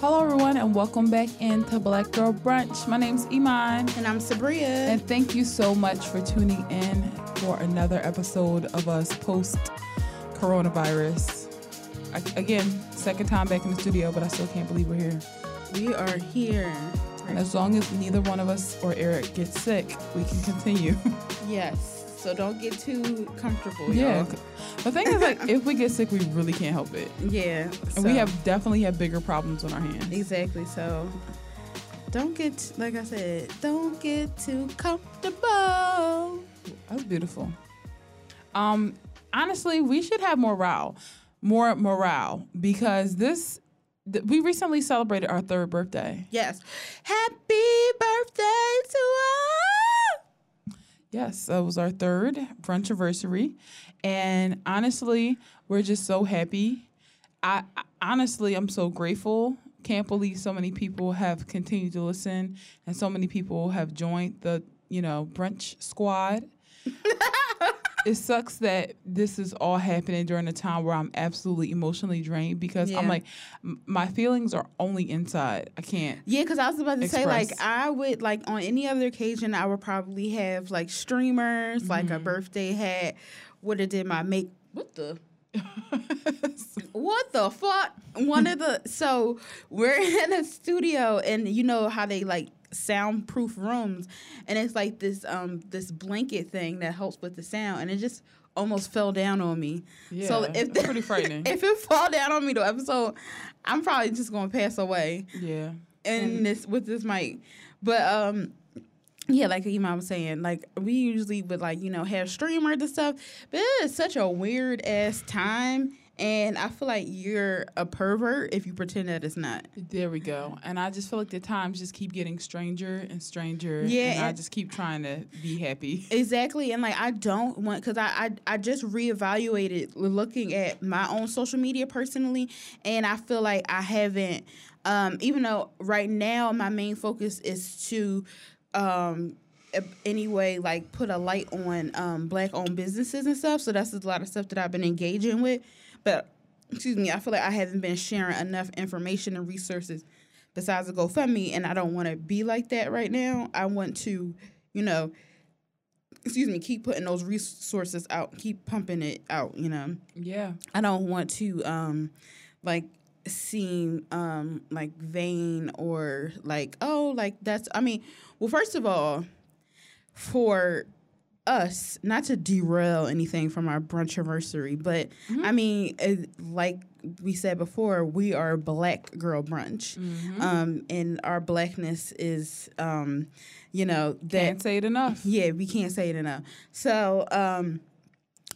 Hello, everyone, and welcome back into Black Girl Brunch. My name's Iman. And I'm Sabria. And thank you so much for tuning in for another episode of us post coronavirus. Again, second time back in the studio, but I still can't believe we're here. We are here. And as long as neither one of us or Eric gets sick, we can continue. yes. So don't get too comfortable. Yeah. Y'all. The thing is, like, if we get sick, we really can't help it. Yeah. And so. we have definitely have bigger problems on our hands. Exactly. So don't get, like I said, don't get too comfortable. That's beautiful. Um, honestly, we should have morale, more morale, because this th- we recently celebrated our third birthday. Yes. Happy birthday to us. Yes, that was our third brunch anniversary, and honestly, we're just so happy. I, I honestly, I'm so grateful. Can't believe so many people have continued to listen, and so many people have joined the you know brunch squad. it sucks that this is all happening during a time where I'm absolutely emotionally drained because yeah. I'm like, m- my feelings are only inside. I can't. Yeah, because I was about to express. say, like, I would, like, on any other occasion, I would probably have, like, streamers, mm-hmm. like a birthday hat, would have did my make. What the? what the fuck? One of the so we're in a studio and you know how they like soundproof rooms and it's like this um this blanket thing that helps with the sound and it just almost fell down on me. Yeah, so if the, pretty frightening. if it fall down on me though episode, I'm probably just gonna pass away. Yeah. And mm. this with this mic. But um yeah, like Iman was saying, like we usually would like, you know, have streamers and stuff, but it is such a weird ass time and I feel like you're a pervert if you pretend that it's not. There we go. And I just feel like the times just keep getting stranger and stranger. Yeah. And, and I just keep trying to be happy. Exactly. And like I don't want because I, I I just reevaluated looking at my own social media personally, and I feel like I haven't. Um, even though right now my main focus is to um, anyway like put a light on um, black owned businesses and stuff so that's a lot of stuff that i've been engaging with but excuse me, I feel like I haven't been sharing enough information and resources besides the GoFundMe, and I don't want to be like that right now. I want to, you know, excuse me, keep putting those resources out, keep pumping it out. You know. Yeah. I don't want to, um, like seem um like vain or like oh like that's i mean well first of all for us, not to derail anything from our brunch anniversary, but mm-hmm. I mean, like we said before, we are black girl brunch, mm-hmm. um, and our blackness is, um, you know, that can't say it enough. Yeah, we can't say it enough. So, um,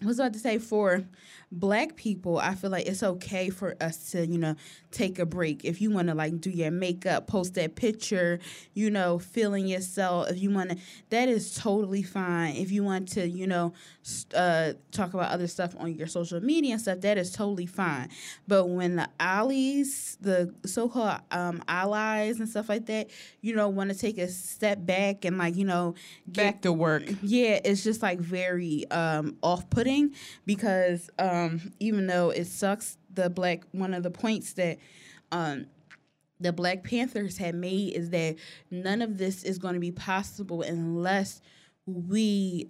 I was about to say for black people, I feel like it's okay for us to, you know, take a break. If you want to like do your makeup, post that picture, you know, feeling yourself. If you want to, that is totally fine. If you want to, you know, uh, talk about other stuff on your social media and stuff, that is totally fine. But when the allies, the so-called um, allies and stuff like that, you know, want to take a step back and like, you know, get, back to work. Yeah, it's just like very um, off-putting because. Um, um, even though it sucks, the black one of the points that um, the Black Panthers had made is that none of this is going to be possible unless we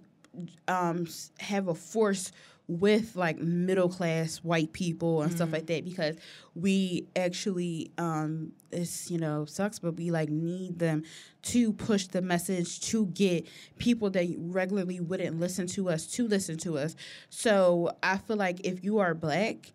um, have a force with like middle class white people and mm-hmm. stuff like that because we actually um it's you know sucks but we like need them to push the message to get people that regularly wouldn't listen to us to listen to us so i feel like if you are black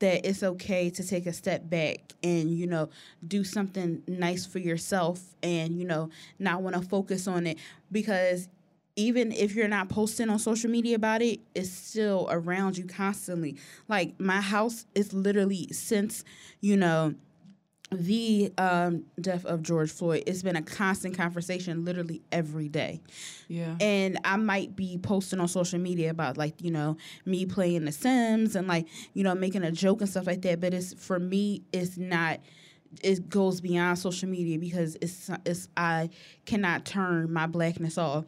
that it's okay to take a step back and you know do something nice for yourself and you know not want to focus on it because even if you're not posting on social media about it, it's still around you constantly. Like my house is literally since, you know, the um, death of George Floyd, it's been a constant conversation literally every day. Yeah. And I might be posting on social media about like, you know, me playing The Sims and like, you know, making a joke and stuff like that. But it's for me, it's not it goes beyond social media because it's it's I cannot turn my blackness off.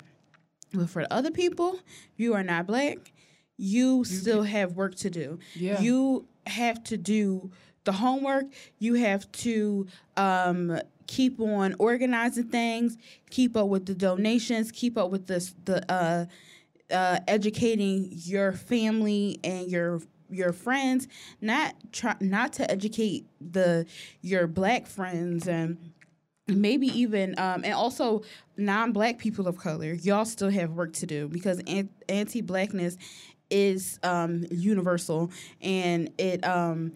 But for other people, you are not black. You, you still can. have work to do. Yeah. You have to do the homework. You have to um, keep on organizing things, keep up with the donations, keep up with this the uh, uh, educating your family and your your friends, not try not to educate the your black friends and maybe even um, and also non-black people of color y'all still have work to do because anti-blackness is um, universal and it um,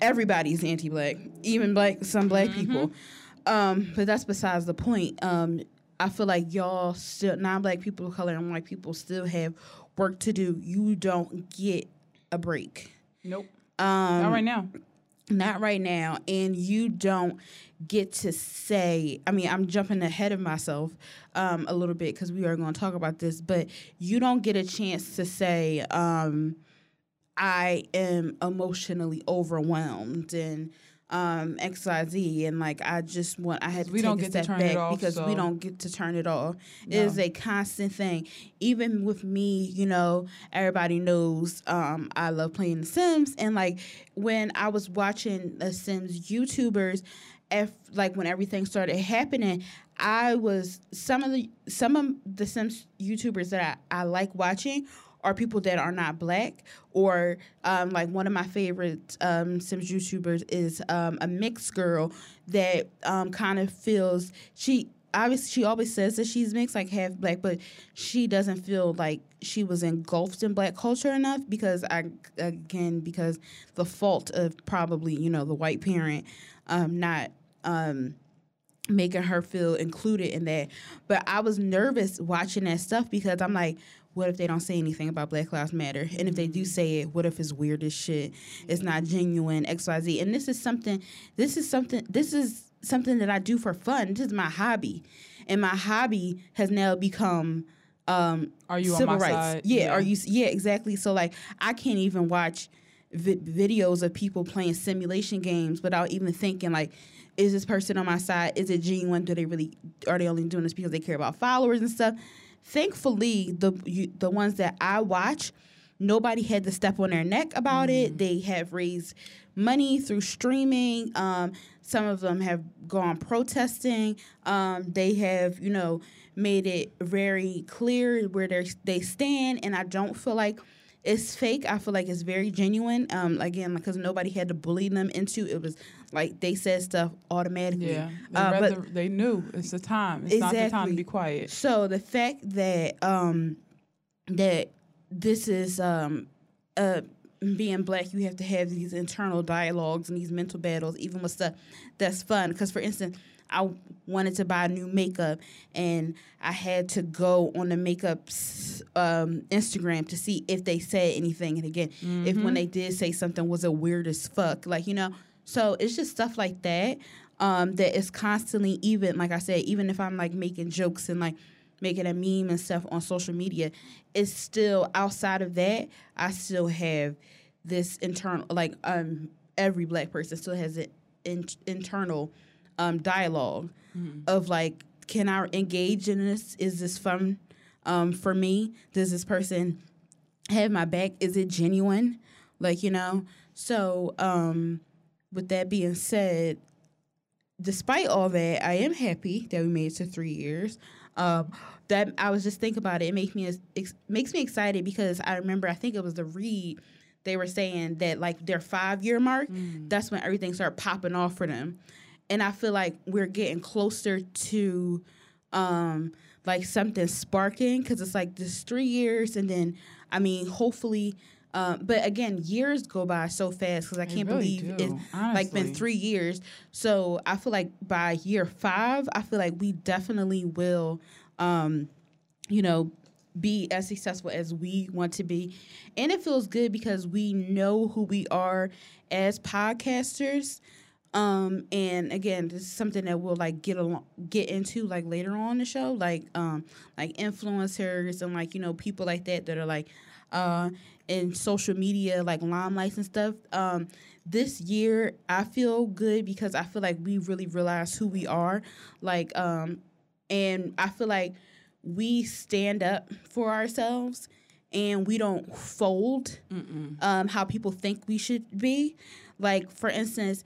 everybody's anti-black even black some black people. Um, but that's besides the point. Um, i feel like y'all still non-black people of color and white people still have work to do. You don't get a break. Nope. um, Not right now. Not right now and you don't get to say i mean i'm jumping ahead of myself um, a little bit because we are going to talk about this but you don't get a chance to say um, i am emotionally overwhelmed and um, xyz and like i just want i had to We take don't a step it back off, because we don't get to turn it off it No. is a constant thing even with me you know everybody knows um, i love playing the sims and like when i was watching the sims youtubers if like when everything started happening i was some of the some of the sims youtubers that i, I like watching are people that are not black or um, like one of my favorite um, sims youtubers is um, a mixed girl that um, kind of feels she obviously she always says that she's mixed like half black but she doesn't feel like she was engulfed in black culture enough because i again because the fault of probably you know the white parent um not um making her feel included in that. But i was nervous watching that stuff because i'm like what if they don't say anything about Black Lives Matter? And if they do say it, what if it's weird as shit? It's not genuine, XYZ. And this is something this is something this is something that I do for fun. This is my hobby. And my hobby has now become um Are you on civil my rights. side? Yeah, Yeah. are you yeah, exactly. So like I can't even watch vi- videos of people playing simulation games without even thinking like is this person on my side? Is it genuine? Do they really are they only doing this because they care about followers and stuff? Thankfully, the you, the ones that I watch, nobody had to step on their neck about it. They have raised money through streaming. Um, some of them have gone protesting. Um, they have, you know, made it very clear where they they stand, and I don't feel like it's fake. I feel like it's very genuine. Um, again, because nobody had to bully them into it was like they said stuff automatically. Yeah. They, Uh, rather, but they knew it's the time. It's not the time to be quiet. so the fact that um that this is um uh being black, you have to have these internal dialogues and these mental battles, even with stuff that's fun. Because for instance, I wanted to buy new makeup, and I had to go on the makeup's um, Instagram to see if they said anything, and again, if when they did say something was a weird as fuck, like you know. So it's just stuff like that um, that is constantly even like I said, even if I'm like making jokes and like making a meme and stuff on social media, it's still outside of that. I still have this internal like um every black person still has an in, internal um dialog of like can I engage in this? Is this fun um for me? Does this person have my back? Is it genuine? Like, you know? So, um with that being said, despite all that, I am happy that we made it to three years. Um, that I was just thinking about it. It makes me ex- makes me excited because I remember I think it was the read they were saying that like their five year mark, that's when everything started popping off for them, and I feel like we're getting closer to um like something sparking because it's like this three years and then I mean hopefully. Um, but again, years go by so fast because I can't really believe do, it's like been three years. So I feel like by year five, I feel like we definitely will, um, you know, be as successful as we want to be, and it feels good because we know who we are as podcasters. Um, and again, this is something that we'll like get along, get into like later on the show, like um, like influencers and like you know people like that that are like uh in social media like limelights and stuff. Um, this year I feel good because I feel like we really realize who we are, like um, and I feel like we stand up for ourselves and we don't fold um, how people think we should be. Like for instance,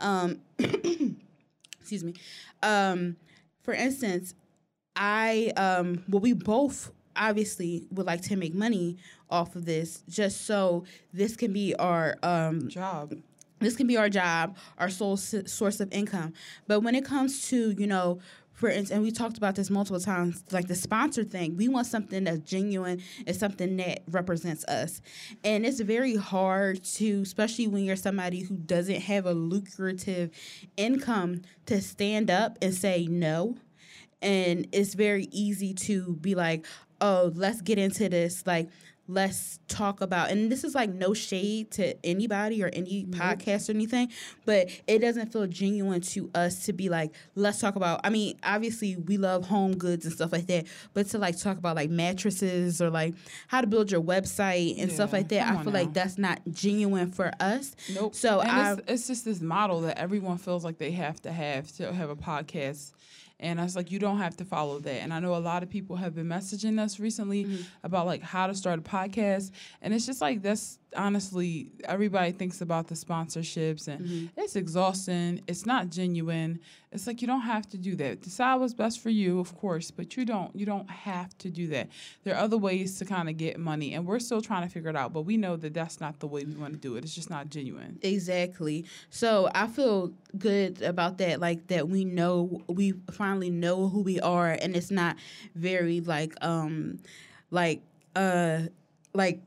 um, excuse me, um, for instance, I um, well, we both obviously would like to make money off of this, just so this can be our um, Job. this can be our job, our sole s- source of income. But when it comes to, you know, for instance, and we talked about this multiple times, like the sponsor thing, we want something that's genuine and something that represents us. And it's very hard to, especially when you're somebody who doesn't have a lucrative income, to stand up and say no. And it's very easy to be like, oh, let's get into this. Like, let's talk about and this is like no shade to anybody or any mm-hmm. podcast or anything but it doesn't feel genuine to us to be like let's talk about i mean obviously we love home goods and stuff like that but to like talk about like mattresses or like how to build your website and stuff like that i feel now. like that's not genuine for us Nope. so i it's, it's just this model that everyone feels like they have to have to have a podcast. And I was like, you don't have to follow that. And I know a lot of people have been messaging us recently Mm-hmm. about like how to start a podcast. And it's just like that's honestly everybody thinks about the sponsorships and Mm-hmm. it's exhausting. It's not genuine. It's like you don't have to do that. Decide what's best for you, of course, but you don't you don't have to do that. There are other ways to kind of get money, and we're still trying to figure it out. But we know that that's not the way we want to do it. It's just not genuine. Exactly. So I feel good about that. Like that we know we finally know who we are, and it's not very like um like uh like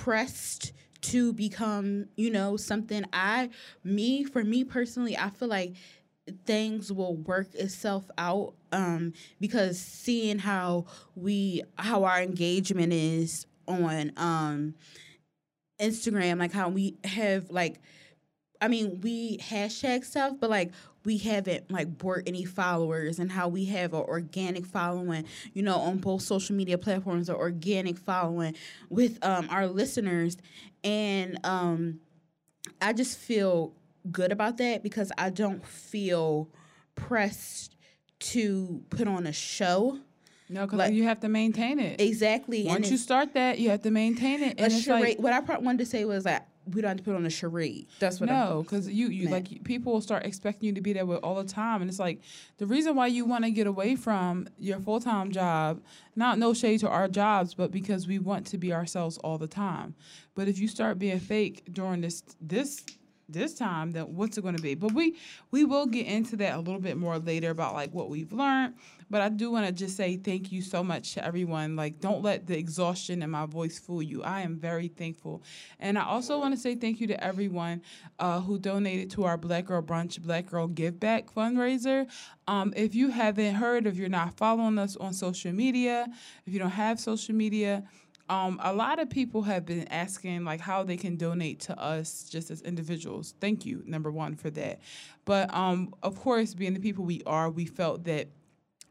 pressed to become you know something. I me for me personally, I feel like things will work itself out um because seeing how we how our engagement is on um Instagram, like how we have like I mean, we hashtag stuff, but like we haven't like bought any followers and how we have an organic following, you know, on both social media platforms, or organic following with um our listeners. And um I just feel good about that because I don't feel pressed to put on a show. No, because Like- you have to maintain it. Exactly. and Once you start that, you have to maintain it. And it's charade. like what I wanted to say was that we don't have to put on a charade. That's what no, because you you meant. like people will start expecting you to be there with all the time, and it's like the reason why you want to get away from your full time job. Not no shade to our jobs, but because we want to be ourselves all the time. But if you start being fake during this this this time, then what's it going to be? But we we will get into that a little bit more later about like what we've learned. But I do want to just say thank you so much to everyone. Like, don't let the exhaustion in my voice fool you. I am very thankful, and I also want to say thank you to everyone uh, who donated to our Black Girl Brunch Black Girl Give Back fundraiser. Um, if you haven't heard, if you're not following us on social media, if you don't have social media, um, a lot of people have been asking like how they can donate to us just as individuals. Thank you, number one, for that. But um, of course, being the people we are, we felt that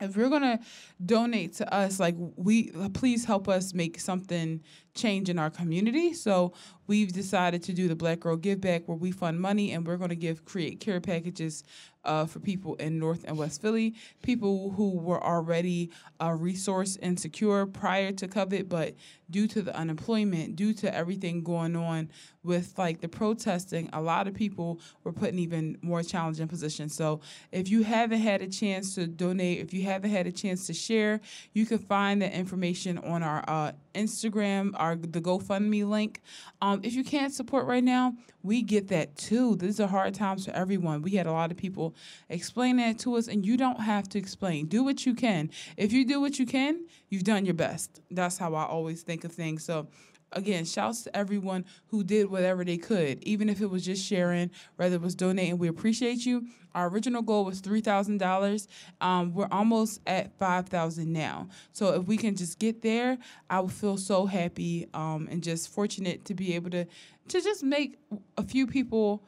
if you're gonna donate to us, like we please help us make something change in our community. So we've decided to do the Black Girl Give Back, where we fund money and we're gonna give create care packages uh, for people in North and West Philly, people who were already uh, resource insecure prior to COVID, but due to the unemployment, due to everything going on with like the protesting, a lot of people were put in even more challenging positions. So if you haven't had a chance to donate, if you haven't had a chance to share, you can find that information on our uh, Instagram, our the GoFundMe link. Um, if you can't support right now, we get that too. These are hard times for everyone. We had a lot of people explain that to us, and you don't have to explain. Do what you can. If you do what you can, you've done your best. That's how I always think of things. So again, shouts to everyone who did whatever they could, even if it was just sharing, whether it was donating. We appreciate you. Our original goal was three thousand dollars. Um, we're almost at five thousand now. So if we can just get there, I will feel so happy um, and just fortunate to be able to to just make a few people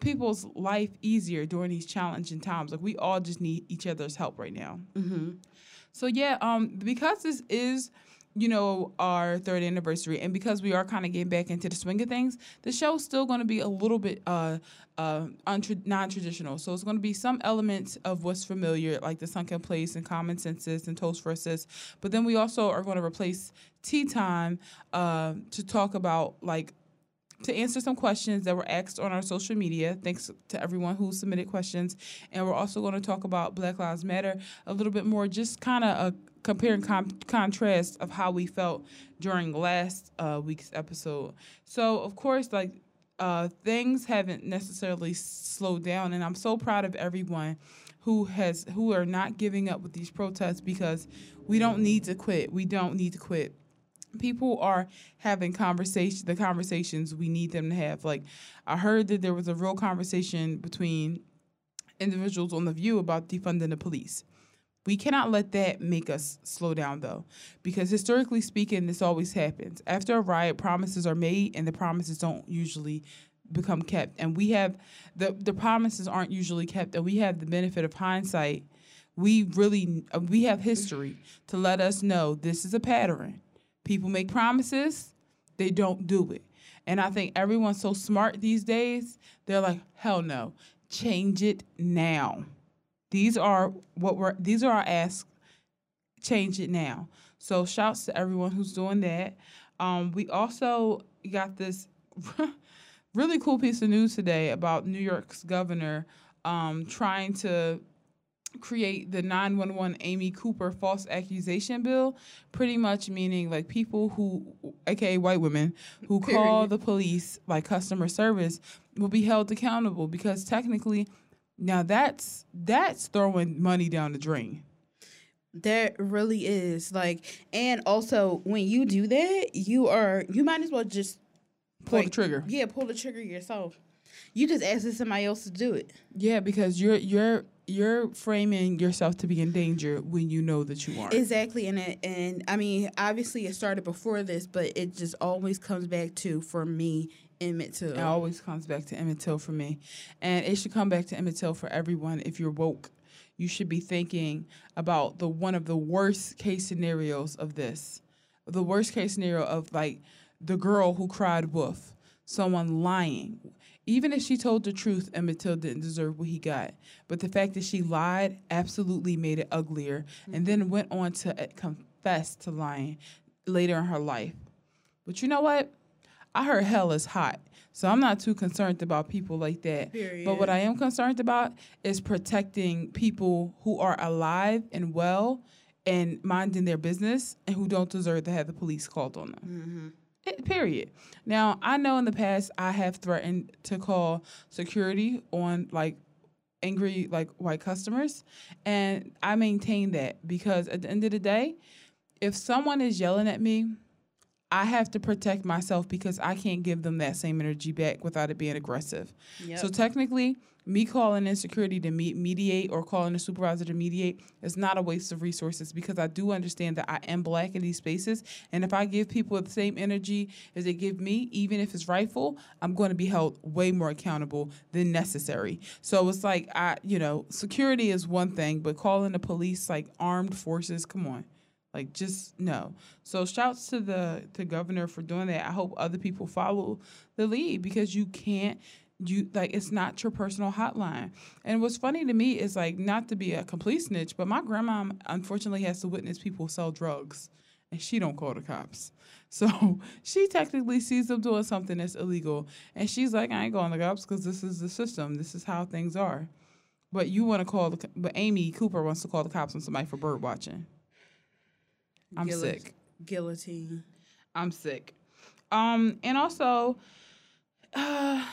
people's life easier during these challenging times. Like we all just need each other's help right now. Mm-hmm. So yeah, um, because this is, you know, our third anniversary, and because we are kind of getting back into the swing of things, the show's still going to be a little bit uh, uh, untra- non-traditional. So it's going to be some elements of what's familiar, like the sunken place and common senses and toast for assist. But then we also are going to replace tea time uh, to talk about like to answer some questions that were asked on our social media. Thanks to everyone who submitted questions. And we're also going to talk about Black Lives Matter a little bit more, just kind of a compare and com- contrast of how we felt during last uh, week's episode. So, of course, like uh, things haven't necessarily slowed down, and I'm so proud of everyone who has who are not giving up with these protests because we don't need to quit. We don't need to quit. People are having conversation the conversations we need them to have. Like I heard that there was a real conversation between individuals on the view about defunding the police. We cannot let that make us slow down, though, because historically speaking, this always happens. After a riot, promises are made, and the promises don't usually become kept. And we have the the promises aren't usually kept, and we have the benefit of hindsight. We really we have history to let us know this is a pattern. People make promises, they don't do it. And I think everyone's so smart these days. They're like, hell no, change it now. These are what we're these are our asks. Change it now. So shouts to everyone who's doing that. Um, we also got this really cool piece of news today about New York's governor um, trying to create the 911 Amy Cooper false accusation bill, pretty much meaning like people who, aka white women, who call the police like customer service will be held accountable because technically now that's that's throwing money down the drain. That really is like, and also when you do that, you are you might as well just pull like, the trigger. Yeah, pull the trigger yourself. You just asking somebody else to do it. Yeah, because you're you're you're framing yourself to be in danger when you know that you aren't. Exactly, and it, and I mean, obviously it started before this, but it just always comes back to for me Emmett Till. It always comes back to Emmett Till for me. And it should come back to Emmett Till for everyone if you're woke. You should be thinking about the one of the worst case scenarios of this. The worst case scenario of like the girl who cried wolf, someone lying. Even if she told the truth, Emmett Till didn't deserve what he got. But the fact that she lied absolutely made it uglier mm-hmm. and then went on to uh, confess to lying later in her life. But you know what? I heard hell is hot. So I'm not too concerned about people like that. Period. But what I am concerned about is protecting people who are alive and well and minding their business and who don't deserve to have the police called on them. Mm-hmm. It, period. Now, I know in the past I have threatened to call security on like angry like white customers and I maintain that because at the end of the day, if someone is yelling at me I have to protect myself because I can't give them that same energy back without it being aggressive. Yep. So technically, me calling in security to me- mediate or calling a supervisor to mediate is not a waste of resources because I do understand that I am black in these spaces. And if I give people the same energy as they give me, even if it's rightful, I'm going to be held way more accountable than necessary. So it's like, I, you know, security is one thing, but calling the police like armed forces, come on. Like just no. So shouts to the the governor for doing that. I hope other people follow the lead because you can't you like it's not your personal hotline. And what's funny to me is like not to be a complete snitch, but my grandma unfortunately has to witness people sell drugs and she don't call the cops. So she technically sees them doing something that's illegal and she's like I ain't going to the cops cuz this is the system. This is how things are. But you want to call the but Amy Cooper wants to call the cops on somebody for bird watching. I'm sick. Guillotine. I'm sick. Um, and also, uh,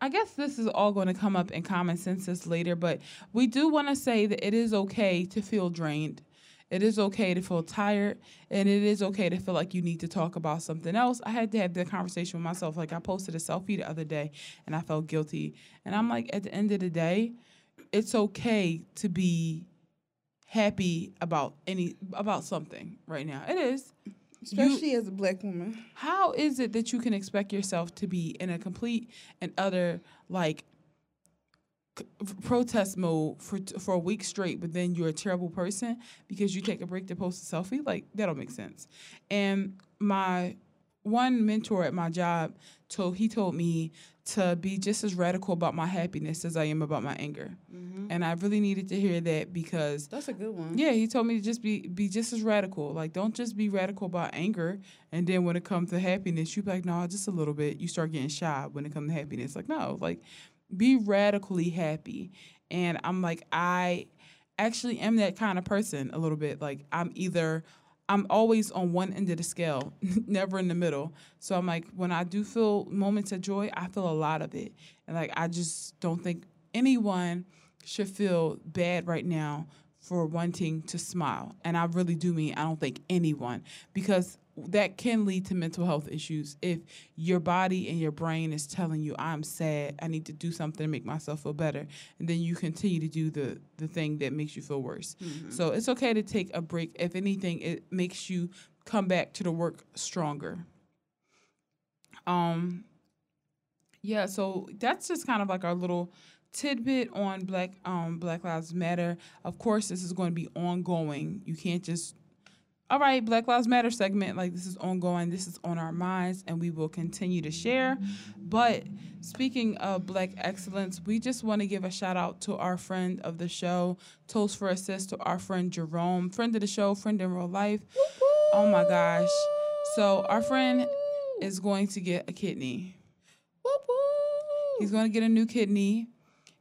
I guess this is all going to come up in common census later, but we do want to say that it is okay to feel drained. It is okay to feel tired, and it is okay to feel like you need to talk about something else. I had to have that conversation with myself. Like, I posted a selfie the other day, and I felt guilty. And I'm like, at the end of the day, it's okay to be happy about any about something right now. It is. Especially you, as a black woman. How is it that you can expect yourself to be in a complete and utter like c- protest mode for for a week straight, but then you're a terrible person because you take a break to post a selfie? Like that don't make sense. And my one mentor at my job told he told me to be just as radical about my happiness as I am about my anger. Mm-hmm. And I really needed to hear that because That's a good one. yeah, he told me to just be be just as radical. Like don't just be radical about anger and then when it comes to happiness, you be like, no, just a little bit. You start getting shy when it comes to happiness. Like, no, like be radically happy. And I'm like, I actually am that kind of person a little bit. Like I'm either I'm always on one end of the scale, never in the middle. So I'm like, when I do feel moments of joy, I feel a lot of it. And like I just don't think anyone should feel bad right now for wanting to smile. And I really do mean I don't think anyone because that can lead to mental health issues if your body and your brain is telling you I'm sad, I need to do something to make myself feel better, and then you continue to do the the thing that makes you feel worse. So it's okay to take a break. If anything, it makes you come back to the work stronger. Um yeah, so that's just kind of like our little tidbit on Black um Black Lives Matter. Of course, this is going to be ongoing. You can't just all right, Black Lives Matter segment, like this is ongoing, this is on our minds, and we will continue to share. But speaking of Black excellence, we just want to give a shout out to our friend of the show, Toast for Assist, to our friend Jerome, friend of the show, friend in real life. Oh my gosh. So, our friend is going to get a kidney. He's going to get a new kidney.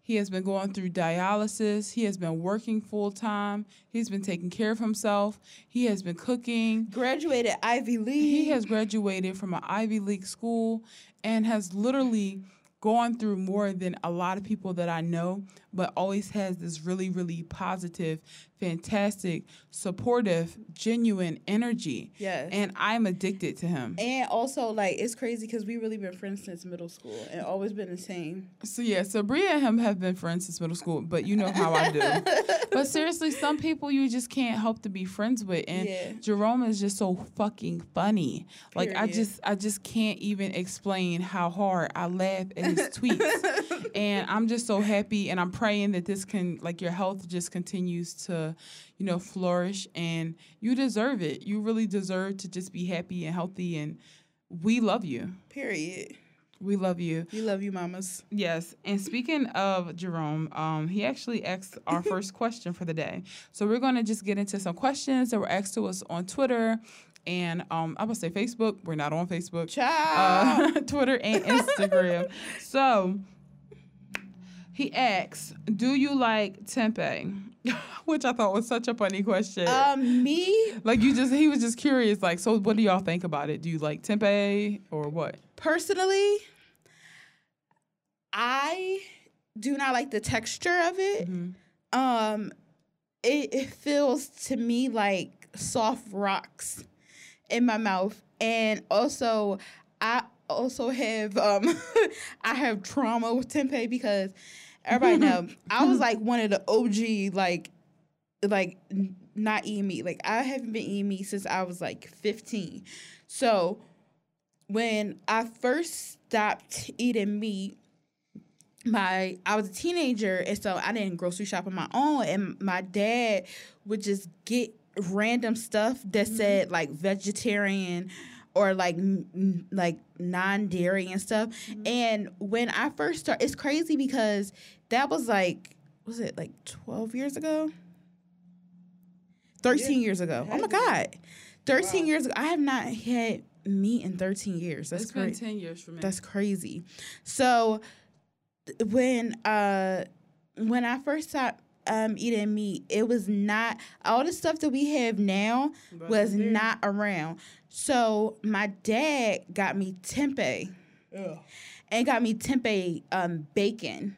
He has been going through dialysis. He has been working full time. He's been taking care of himself. He has been cooking. Graduated Ivy League. He has graduated from an Ivy League school and has literally gone through more than a lot of people that I know, but always has this really, really positive, fantastic, supportive, genuine energy. Yes. And I'm addicted to him. And also, like, it's crazy because we really been friends since middle school and always been the same. So yeah, so Bria and him have been friends since middle school, but you know how I do. but seriously, some people you just can't help to be friends with, and Yeah. Jerome is just so fucking funny. Like I just, I just can't even explain how hard I laugh at his tweets, and I'm just so happy, and I'm praying that this can, like, your health just continues to, you know, flourish, and you deserve it. You really deserve to just be happy and healthy, and we love you. Period. We love you. We love you, mamas. Yes, and speaking of Jerome, um, he actually asked our first question for the day. So we're going to just get into some questions that were asked to us on Twitter and um, I would say Facebook. We're not on Facebook. Ciao. Uh, Twitter and Instagram. so he asks, "Do you like tempeh?" Which I thought was such a funny question. um, me like you just, he was just curious. Like, so what do y'all think about it? Do you like tempeh or what? personally, I do not like the texture of it. Mhm. Um, it, it feels to me like soft rocks in my mouth, and also I also have um I have trauma with tempeh because everybody know I was like one of the OG like like not eating meat. Like I haven't been eating meat since I was like 15. So when I first stopped eating meat, my I was a teenager and so I didn't grocery shop on my own and my dad would just get random stuff that mm-hmm. said like vegetarian or like n- like non-dairy and stuff. Mm-hmm. And when I first started it's crazy because that was like was it like 12 years ago? 13 years ago. Oh my god. 13 years ago. I have not had meat in 13 years. That's crazy. ten years for me. That's crazy. So when uh when I first stopped um eating meat, it was not all the stuff that we have now was there. not around. So my dad got me tempeh and got me tempeh um bacon.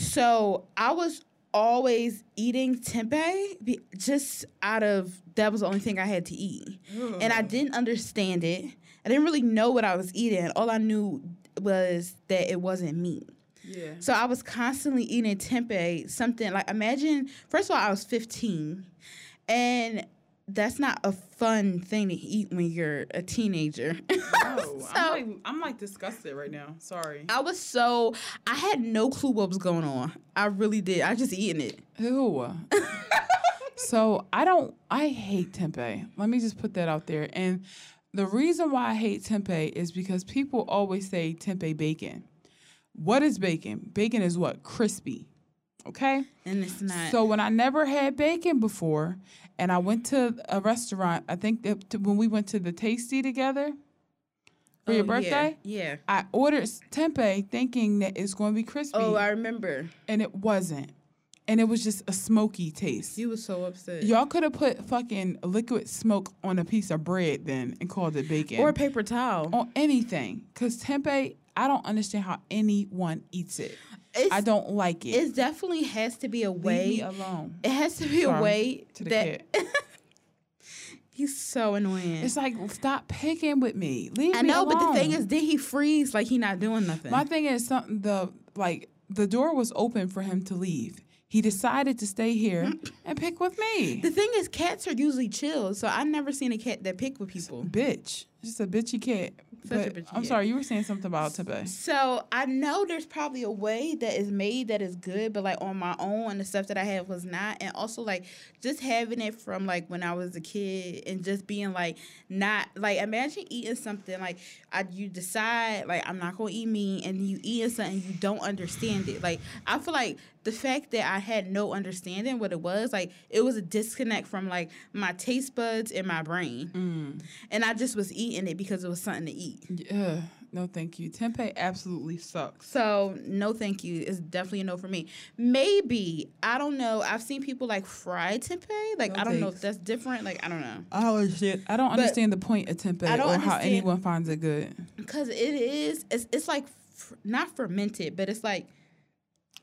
So I was always eating tempeh just out of that was the only thing I had to eat and I didn't understand it. I didn't really know what I was eating. All I knew was that it wasn't meat. yeah. So I was constantly eating tempeh, something like imagine. First of all, I was 15, and that's not a fun thing to eat when you're a teenager. Oh, so I'm like I'm like disgusted right now. Sorry. I was so I had no clue what was going on. I really did. I just eating it. Ew. so I don't. I hate tempeh. Let me just put that out there. And the reason why I hate tempeh is because people always say tempeh bacon. What is bacon? Bacon is what? Crispy. Okay? And it's not. So when I never had bacon before and I went to a restaurant, I think that when we went to the Tasty together for Oh, your birthday, Yeah. I ordered tempeh thinking that it's going to be crispy Oh, I remember. and it wasn't. And it was just a smoky taste. You was so upset. Y'all could have put fucking liquid smoke on a piece of bread then and called it bacon. Or a paper towel. on anything. Because tempeh, I don't understand how anyone eats it. It's, I don't like it. It definitely has to be a way. Leave me alone. It has to be Sorry a way to the that kid. he's so annoying. It's like stop picking with me. Leave me. I me know, but the thing is, then he freeze like he not doing nothing. my thing is something the like the door was open for him to leave. He decided to stay here and pick with me. the thing is, cats are usually chill, so I've never seen a cat that pick with people. Bitch, just a bitchy cat. Such a But bitchy I'm cat. sorry, you were saying something about tempeh. So I know there's probably a way that is made that is good, but like on my own, the stuff that I had was not. And also like just having it from like when I was a kid and just being like not like imagine eating something like I you decide like I'm not gonna eat meat and you eating something you don't understand it. Like I feel like the fact that I had no understanding what it was, like it was a disconnect from like my taste buds and my brain. Mm. And I just was eating it because it was something to eat. Yeah, no, thank you. Tempeh absolutely sucks. So no, thank you. It's definitely a no for me. Maybe I don't know. I've seen people like fry tempeh. Like No I don't know if that's different. Like I don't know don't understand. I don't But- understand the point of tempeh or how anyone finds it good. because it is. It's it's like f- not fermented, but it's like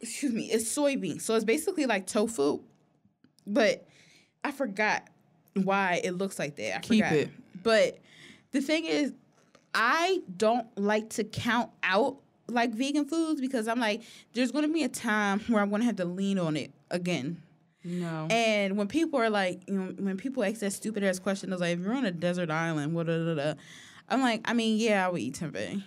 excuse me. It's soybean, so it's basically like tofu. But I forgot why it looks like that. I Keep forgot. it. But the thing is, I don't like to count out like vegan foods because I'm like, there's going to be a time where I'm going to have to lean on it again. No. And when people are like, you know, when people ask that stupid ass question, it's like, if you're on a desert island, what? Da, da, da. I'm like, I mean, yeah, I would eat tempeh.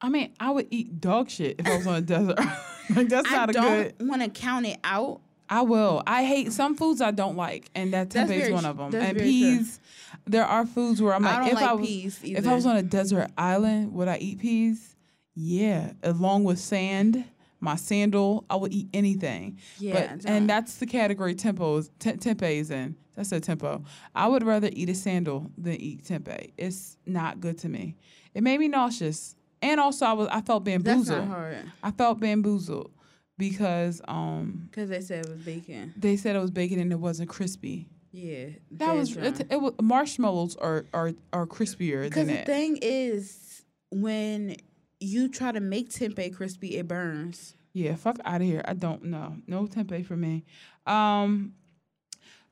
I mean, I would eat dog shit if I was on a desert. like that's I not a don't want to count it out. I will. I hate some foods I don't like, and that That's tempeh is very one tr- of them. that's And very true. peas, there are foods where I'm like, I don't if like I was peas if I was on a desert island, would I eat peas? Yeah, along with sand, my sandal, I would eat anything. Yeah, but and that's the category tempos te- tempeh is in. That's a tempo. I would rather eat a sandal than eat tempeh. It's not good to me. It made me nauseous, and also I was I felt bamboozled. That's not hard I felt bamboozled because um because they said it was bacon. they said it was bacon and it wasn't crispy. Yeah, That was it, it was marshmallows are are are crispier than that. Because the that. thing is, when you try to make tempeh crispy, it burns. Yeah, fuck out of here. I don't know. No tempeh for me. Um,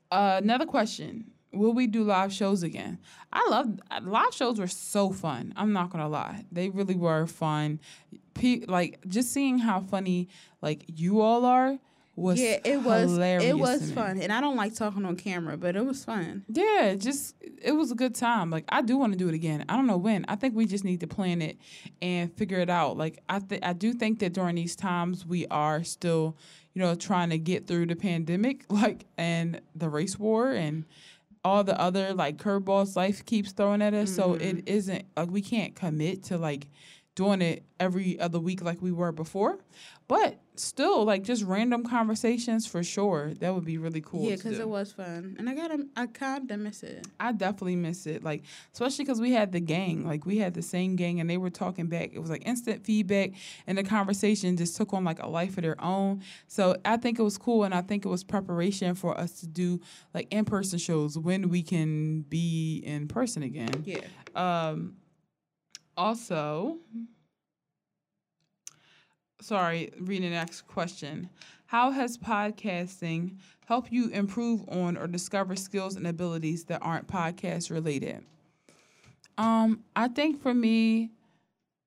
uh, another question: Will we do live shows again? I love live shows. Were so fun. I'm not gonna lie, they really were fun. Pe- like just seeing how funny like you all are was yeah, it was. hilarious It was fun, and I don't like talking on camera, but it was fun. Yeah, just it was a good time. Like I do want to do it again. I don't know when. I think we just need to plan it and figure it out. Like I th- I do think that during these times we are still, you know, trying to get through the pandemic, like and the race war and all the other like curveballs life keeps throwing at us. So it mm-hmm. isn't like we can't commit to like doing it every other week like we were before. But still, like just random conversations for sure. That would be really cool. yeah, because it was fun, and I got I kind of miss it. I definitely miss it. Like, especially because we had the gang. Like, we had the same gang and they were talking back. It was like instant feedback, and the conversation just took on like a life of their own. So I think it was cool, and I think it was preparation for us to do like in person shows when we can be in person again. Yeah. Um, also, sorry, reading the next question. How has podcasting helped you improve on or discover skills and abilities that aren't podcast related? Um, I think for me,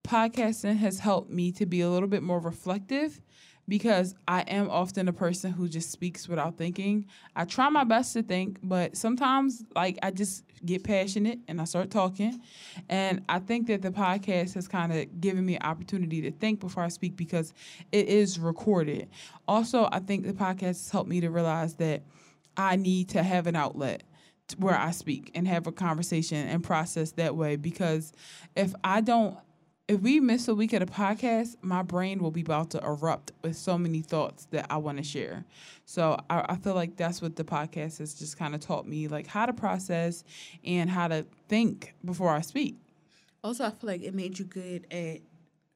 podcasting has helped me to be a little bit more reflective because I am often a person who just speaks without thinking. I try my best to think, but sometimes like I just get passionate and I start talking. And I think that the podcast has kind of given me an opportunity to think before I speak because it is recorded. Also, I think the podcast has helped me to realize that I need to have an outlet where I speak and have a conversation and process that way because if I don't if we miss a week of the podcast, my brain will be about to erupt with so many thoughts that I want to share. So I, I feel like that's what the podcast has just kind of taught me, like how to process and how to think before I speak. Also, I feel like it made you good at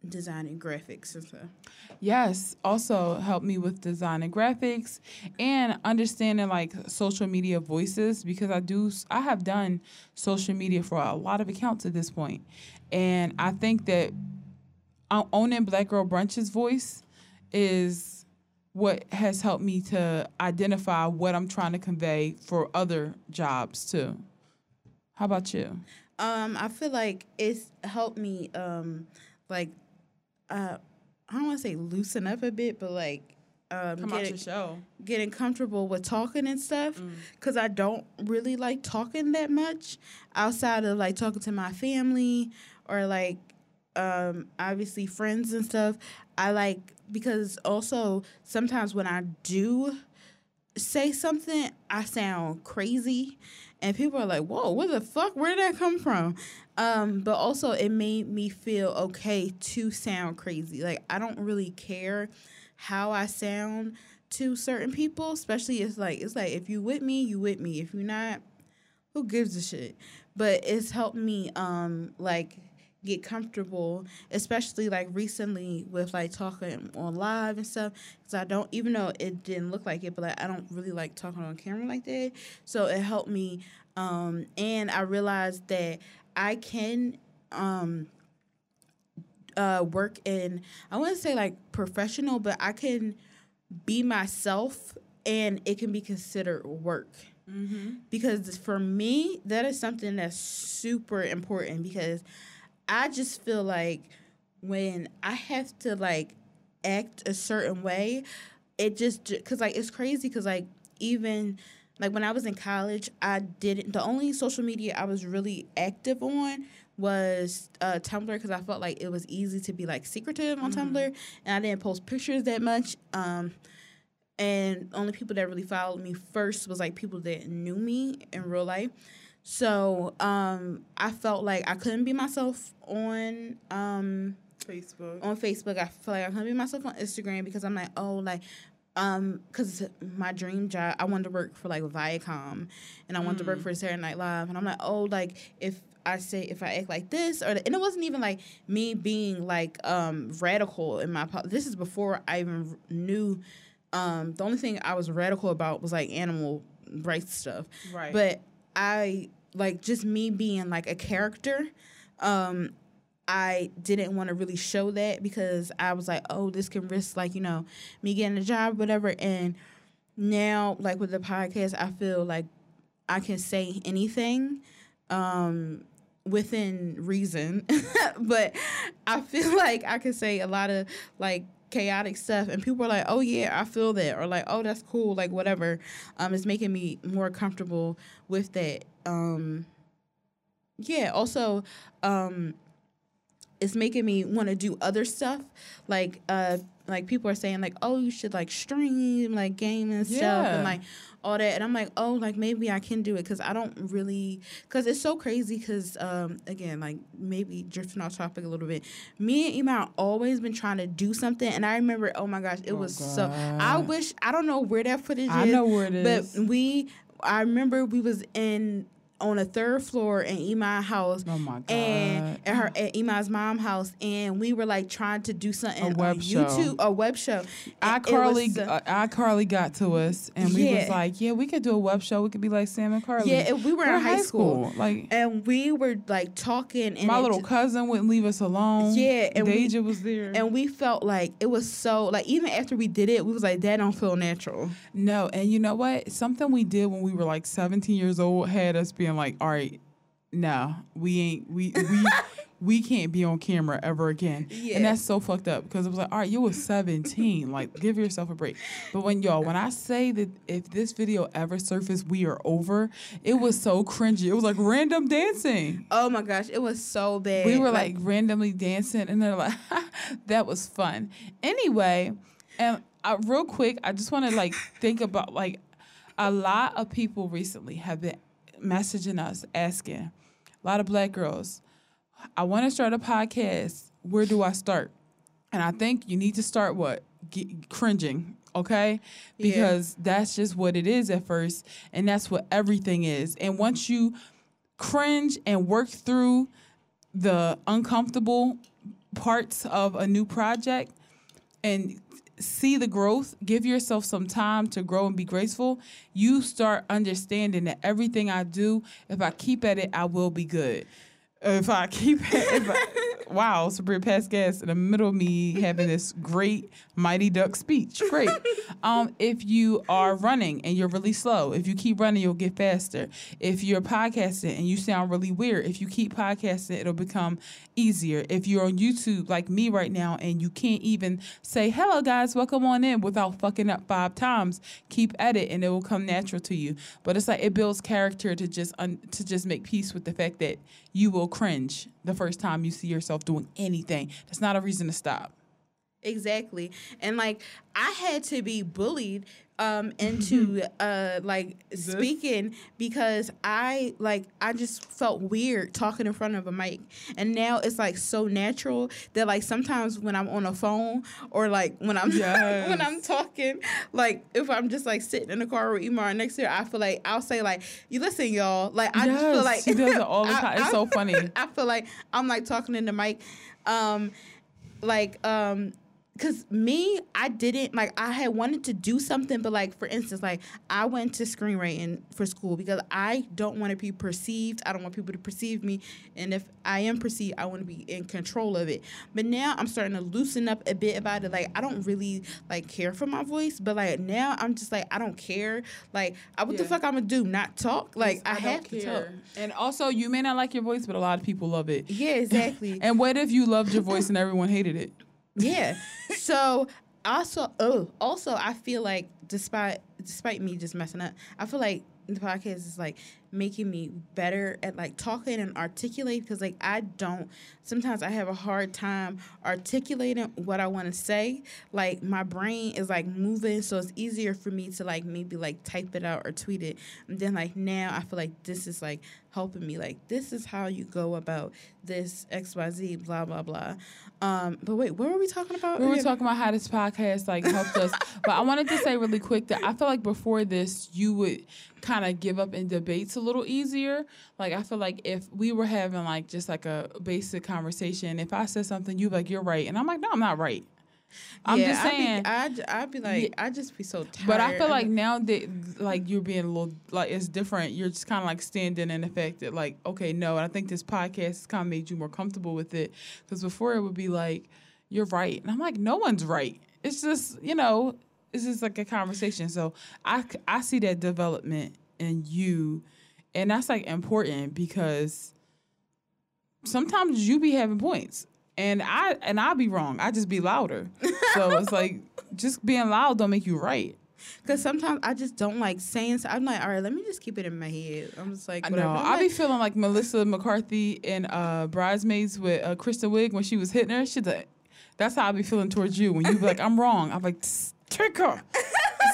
designing graphics and stuff. Yes, also helped me with designing graphics and understanding like social media voices because I do I have done social media for a lot of accounts at this point. And I think that uh, owning Black Girl Brunch's voice is what has helped me to identify what I'm trying to convey for other jobs too. How about you? Um, I feel like it's helped me um like uh I don't want to say loosen up a bit, but like um Come out getting, show. getting comfortable with talking and stuff because I don't really like talking that much outside of like talking to my family or like um obviously friends and stuff. I like because also sometimes when I do say something, I sound crazy, and people are like, "Whoa, what the fuck? Where did that come from?" Um, but also, it made me feel okay to sound crazy. Like I don't really care how I sound to certain people, especially it's like it's like if you with me, you with me. If you're not, who gives a shit? But it's helped me um like get comfortable, especially like recently with like talking on live and stuff. Because I don't, even though it didn't look like it, but like I don't really like talking on camera like that. So it helped me, um, and I realized that I can um uh work in I wouldn't say like professional, but I can be myself and it can be considered work because for me that is something that's super important because i just feel like when i have to like act a certain way it just because like it's crazy because like even like when i was in college i didn't the only social media i was really active on was uh, tumblr because i felt like it was easy to be like secretive on tumblr and i didn't post pictures that much um and only people that really followed me first was like people that knew me in real life. So um, I felt like I couldn't be myself on um, Facebook. on Facebook. I feel like I couldn't be myself on Instagram because I'm like, oh, like, um, because my dream job, I wanted to work for like Viacom, and I wanted to work for Saturday Night Live, and I'm like, oh, like if I say if I act like this, or and it wasn't even like me being like um radical in my. po- This is before I even knew. Um, the only thing I was radical about was like animal rights stuff. Right. But I like just me being like a character. Um, I didn't want to really show that because I was like, oh, this can risk like you know me getting a job, whatever. And now, like with the podcast, I feel like I can say anything. Um, within reason but i feel like i can say a lot of like chaotic stuff and people are like oh yeah i feel that or like oh that's cool like whatever um it's making me more comfortable with that um yeah also um it's making me want to do other stuff like uh like people are saying like oh you should like stream like game and stuff Yeah. and like all that and i'm like oh like maybe i can do it because i don't really because it's so crazy because um again like maybe drifting off topic a little bit me and Iman always been trying to do something and i remember oh my gosh it was so i wish i don't know where that footage I is know where it is. but we i remember we was in on a third floor in Iman's house Oh my god. and at her at Iman's mom house, and we were like trying to do something A web on show. A web show. ICarly, uh, iCarly got to us, and we was like, "Yeah, we could do a web show. We could be like Sam and Carly." yeah, we were We're in high school, Like and we were like talking, and my little ju- cousin wouldn't leave us alone. Yeah, and we- Deja was there. and we felt like it was so like even after we did it, we was like that don't feel natural. no, and you know what? Something we did when we were like 17 years old had us being like, "All right, no, we ain't. We we." We can't be on camera ever again, Yeah. and that's so fucked up because it was like, all right, you were seventeen, like give yourself a break. But when y'all, when I say that if this video ever surfaced, we are over. It was so cringy. It was like random dancing. Oh my gosh, it was so bad. we were like, randomly dancing and they're like that was fun anyway and uh, real quick i just want to like think about like a lot of people recently have been messaging us asking, a lot of black girls, I want to start a podcast. Where do I start? And I think you need to start what? Get, cringing, okay? Yeah. Because that's just what it is at first. And that's what everything is. And once you cringe and work through the uncomfortable parts of a new project and see the growth, give yourself some time to grow and be graceful, you start understanding that everything I do, if I keep at it, I will be good. If I keep at it, if I, wow, Sabrina passed gas in the middle of me having this great Mighty Duck speech. Great. Um, if you are running and you're really slow, if you keep running, you'll get faster. If you're podcasting and you sound really weird, if you keep podcasting, it'll become easier. If you're on YouTube like me right now and you can't even say, hello guys, welcome on in without fucking up five times, keep at it and it will come natural to you. But it's like it builds character to just un- to just make peace with the fact that you will cringe the first time you see yourself doing anything. That's not a reason to stop. Exactly. And like I had to be bullied um into uh like speaking because I like I just felt weird talking in front of a mic. And now it's like so natural that like sometimes when I'm on a phone or like when I'm Yes. when I'm talking, like if I'm just like sitting in the car with Iman next to her, I feel like I'll say like, "You listen, y'all." Like I just feel like she does it all the I- It's I- so funny. I feel like I'm like talking in the mic. Um, like um because me i didn't like i had wanted to do something but like for instance like i went to screenwriting for school because i don't want to be perceived i don't want people to perceive me and if i am perceived i want to be in control of it. But now i'm starting to loosen up a bit about it like i don't really like care for my voice but like now i'm just like i don't care like I, what the fuck i'm gonna do? Not talk? Like i, don't have to talk. And also, you may not like your voice, but a lot of people love it. yeah exactly. And what if you loved your voice and everyone hated it? Yeah. so also, oh, also, I feel like despite despite me just messing up, I feel like the podcast is like making me better at like talking and articulate because like I don't sometimes I have a hard time articulating what I want to say. Like my brain is like moving, so it's easier for me to like maybe like type it out or tweet it. And then like now I feel like this is like helping me. Like this is how you go about this X Y Z blah blah blah. Um, but wait, what were we talking about? We were talking about how this podcast like helped us, but I wanted to say really quick that I feel like before this, you would kind of give up in debates a little easier. Like I feel like if we were having like just like a basic conversation, if I said something, you'd be like, "You're right," and I'm like, "No, I'm not right." I'm Yeah, just saying. I'd be, I'd, I'd be like, I'd just be so tired. But I feel like now that like you're being a little like it's different. You're just kind of like standing in the fact that like okay no, and I think this podcast has kind of made you more comfortable with it because before it would be like you're right, and I'm like no one's right. It's just you know it's just like a conversation. So I I see that development in you, and that's like important because sometimes you be having points. And I and I'll be wrong. I just be louder. So it's like just being loud don't make you right. Because sometimes I just don't like saying. So I'm like, all right, let me just keep it in my head. I'm just like, I whatever. know. I'm I like, be feeling like Melissa McCarthy in uh, Bridesmaids with uh, Kristen Wiig when she was hitting her. She's like, that's how I'll be feeling towards you when you be like, I'm wrong. I'm like, trick her.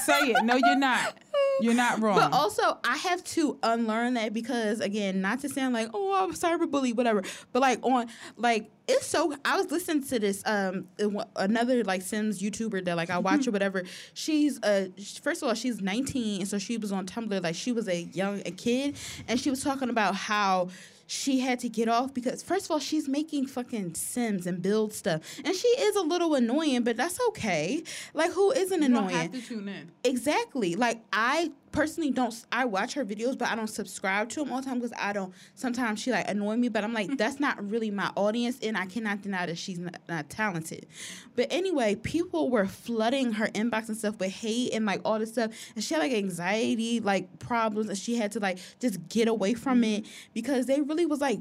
Say it. No, you're not. You're not wrong. But also, I have to unlearn that because, again, not to sound like, oh, I'm cyberbully, whatever. But like on, like it's so. I was listening to this um another like Sims YouTuber that like I watch or whatever. She's uh first of all she's 19, and so she was on Tumblr like she was a young a kid, and she was talking about how she had to get off because first of all she's making fucking sims and build stuff and she is a little annoying but that's okay like who isn't you don't annoying have to tune in. Exactly. Like I personally don't. I watch her videos, but I don't subscribe to them all the time because I don't. Sometimes she like annoy me, but I'm like, that's not really my audience, and I cannot deny that she's not, not talented. But anyway, people were flooding her inbox and stuff with hate and like all this stuff, and she had like anxiety like problems, and she had to like just get away from it mm-hmm. because they really was like.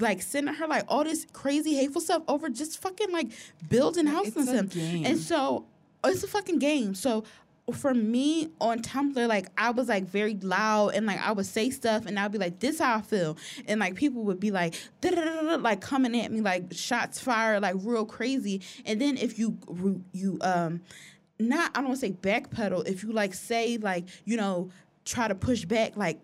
Like sending her like all this crazy hateful stuff over just fucking like building houses and game. and so it's a fucking game. So for me on Tumblr, like I was like very loud and like I would say stuff and I'd be like, "This how I feel," and like people would be like, like coming at me like shots fired, like real crazy. And then if you you um not I don't want to say backpedal, if you like say like you know try to push back, like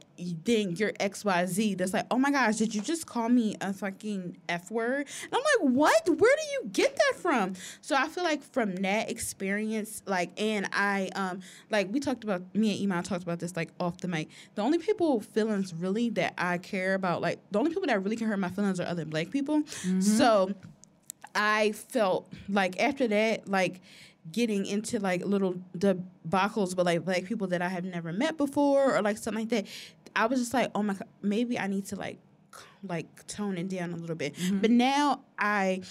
then you're X Y Z. That's like, oh my gosh, did you just call me a fucking f word? And I'm like, what? Where do you get that from? So I feel like from that experience, like, and I um like we talked about me and Iman talked about this like off the mic. The only people feelings really that I care about, like the only people that really can hurt my feelings are other black people. Mm-hmm. So I felt like after that, like getting into like little debacles with like black people that I have never met before or like something like that. I was just like, oh my god, maybe I need to like like tone it down a little bit. Mm-hmm. But now I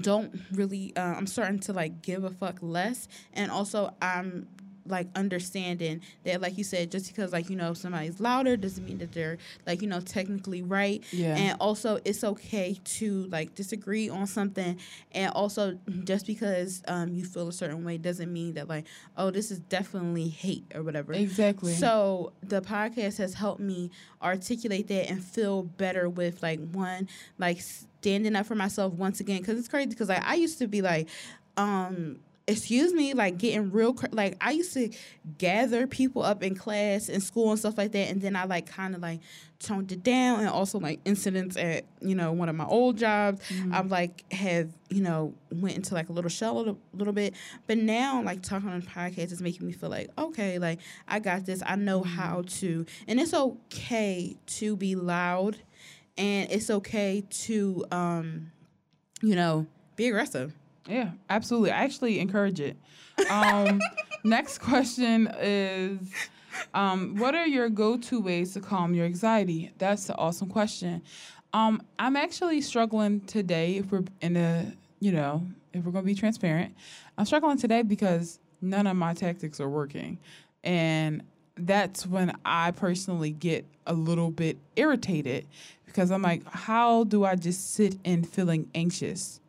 don't really uh, I'm starting to like give a fuck less and also I'm like understanding that like you said just because like you know somebody's louder doesn't mean that they're like you know technically right. Yeah. And also it's okay to like disagree on something. And also just because um you feel a certain way doesn't mean that like oh this is definitely hate or whatever. Exactly. So the podcast has helped me articulate that and feel better with like one like standing up for myself once again. Because it's crazy because like i used to be like um excuse me, like getting real, cr- like I used to gather people up in class and school and stuff like that, and then I like kind of like toned it down, and also like incidents at you know one of my old jobs, mm-hmm. I've like have you know went into like a little shell a little, little, bit, but now like talking on podcast is making me feel like okay, like I got this, I know mm-hmm. how to, and it's okay to be loud, and it's okay to um, you know, be aggressive. Yeah, absolutely. I actually encourage it. Um, next question is um, What are your go to ways to calm your anxiety? That's an awesome question. Um, I'm actually struggling today, if we're in a, you know, if we're going to be transparent, I'm struggling today because none of my tactics are working. And that's when I personally get a little bit irritated because I'm like, how do I just sit in feeling anxious?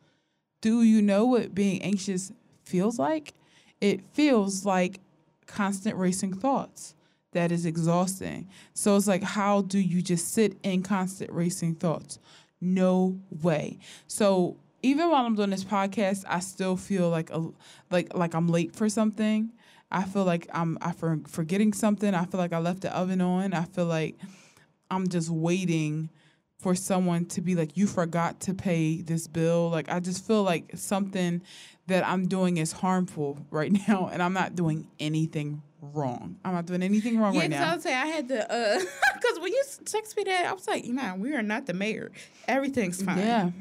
Do you know what being anxious feels like? It feels like constant racing thoughts. That is exhausting. So it's like, how do you just sit in constant racing thoughts? No way. So even while I'm doing this podcast, I still feel like a like like I'm late for something. I feel like I'm I for forgetting something. I feel like I left the oven on. I feel like I'm just waiting for someone to be like, you forgot to pay this bill. Like, I just feel like something that I'm doing is harmful right now, and I'm not doing anything wrong. I'm not doing anything wrong yeah, right now. Yeah, say I had to, uh, because when you text me that, I was like, man, we are not the mayor. Everything's fine. Yeah,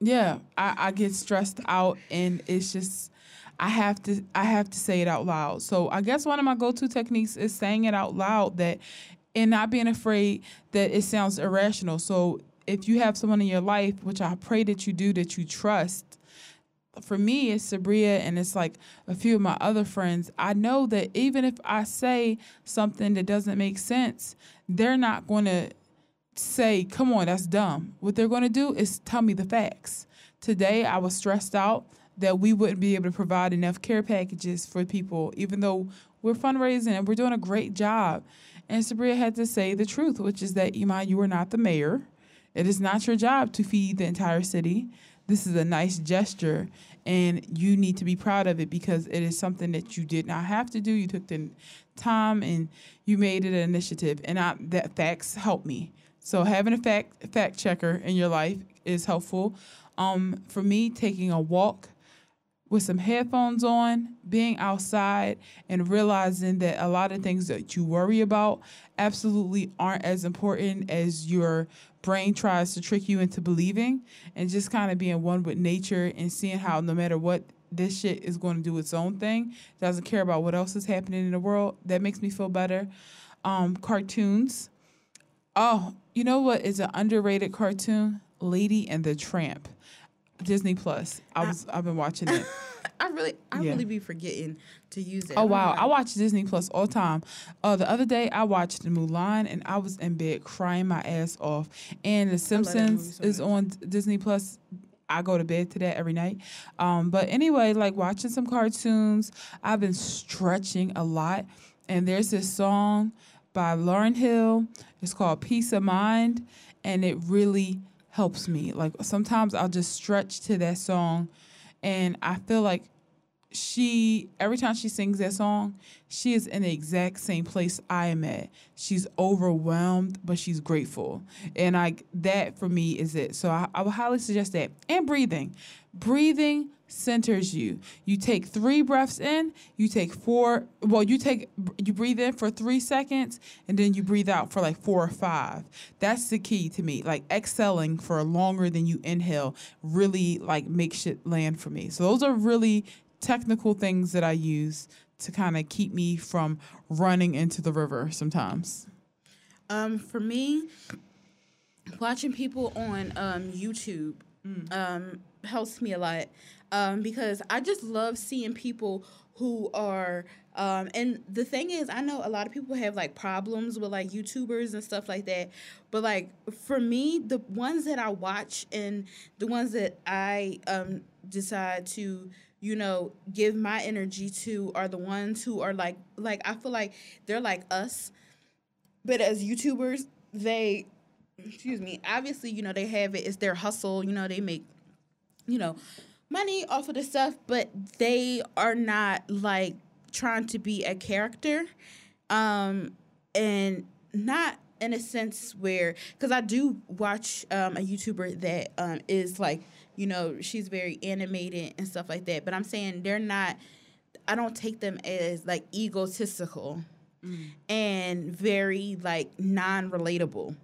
yeah. I, I get stressed out, and it's just. I have to I have to say it out loud. So I guess one of my go-to techniques is saying it out loud that and not being afraid that it sounds irrational. So if you have someone in your life, which I pray that you do, that you trust, for me, it's Sabria and it's like a few of my other friends. I know that even if I say something that doesn't make sense, they're not going to say, come on, that's dumb. What they're going to do is tell me the facts. Today, I was stressed out that we wouldn't be able to provide enough care packages for people, even though we're fundraising and we're doing a great job. And Sabria had to say the truth, which is that Iman, you are not the mayor. It is not your job to feed the entire city. This is a nice gesture, and you need to be proud of it because it is something that you did not have to do. You took the time and you made it an initiative, and I, that facts help me. So having a fact fact checker in your life is helpful. Um, for me, taking a walk with some headphones on, being outside, and realizing that a lot of things that you worry about absolutely aren't as important as your brain tries to trick you into believing, and just kind of being one with nature and seeing how no matter what this shit is going to do its own thing, doesn't care about what else is happening in the world, that makes me feel better. Um, cartoons. Oh, you know what is an underrated cartoon? Lady and the Tramp. Disney Plus. I was I, have been watching it. I really I yeah. really be forgetting to use it. Oh wow, I watch Disney Plus all the time. Uh, the other day I watched Mulan and I was in bed crying my ass off. And The Simpsons so is on Disney Plus. I go to bed to that every night. Um, but anyway, like watching some cartoons. I've been stretching a lot, and there's this song by Lauryn Hill. It's called Peace of Mind, and it really helps me. Like sometimes I'll just stretch to that song and I feel like she every time she sings that song, she is in the exact same place I am at. She's overwhelmed, but she's grateful, and I that for me is it. So I, I would highly suggest that. And breathing, breathing centers you. You take three breaths in, you take four, well, you take, you breathe in for three seconds, and then you breathe out for like four or five. That's the key to me. Like exhaling for longer than you inhale really like makes shit land for me. So those are really technical things that I use to kind of keep me from running into the river sometimes. Um, for me, watching people on um, YouTube um, helps me a lot um, because I just love seeing people who are. Um, and the thing is, I know a lot of people have like problems with like YouTubers and stuff like that. But like for me, the ones that I watch and the ones that I um, decide to you know give my energy to are the ones who are like like I feel like they're like us but as YouTubers, they, excuse me, obviously, you know, they have it. It's their hustle. You know, they make, you know, money off of the stuff, but they are not like trying to be a character, um, and not in a sense where, because I do watch um, a YouTuber that um, is like, you know, she's very animated and stuff like that. But I'm saying they're not. I don't take them as like egotistical mm. and very like non-relatable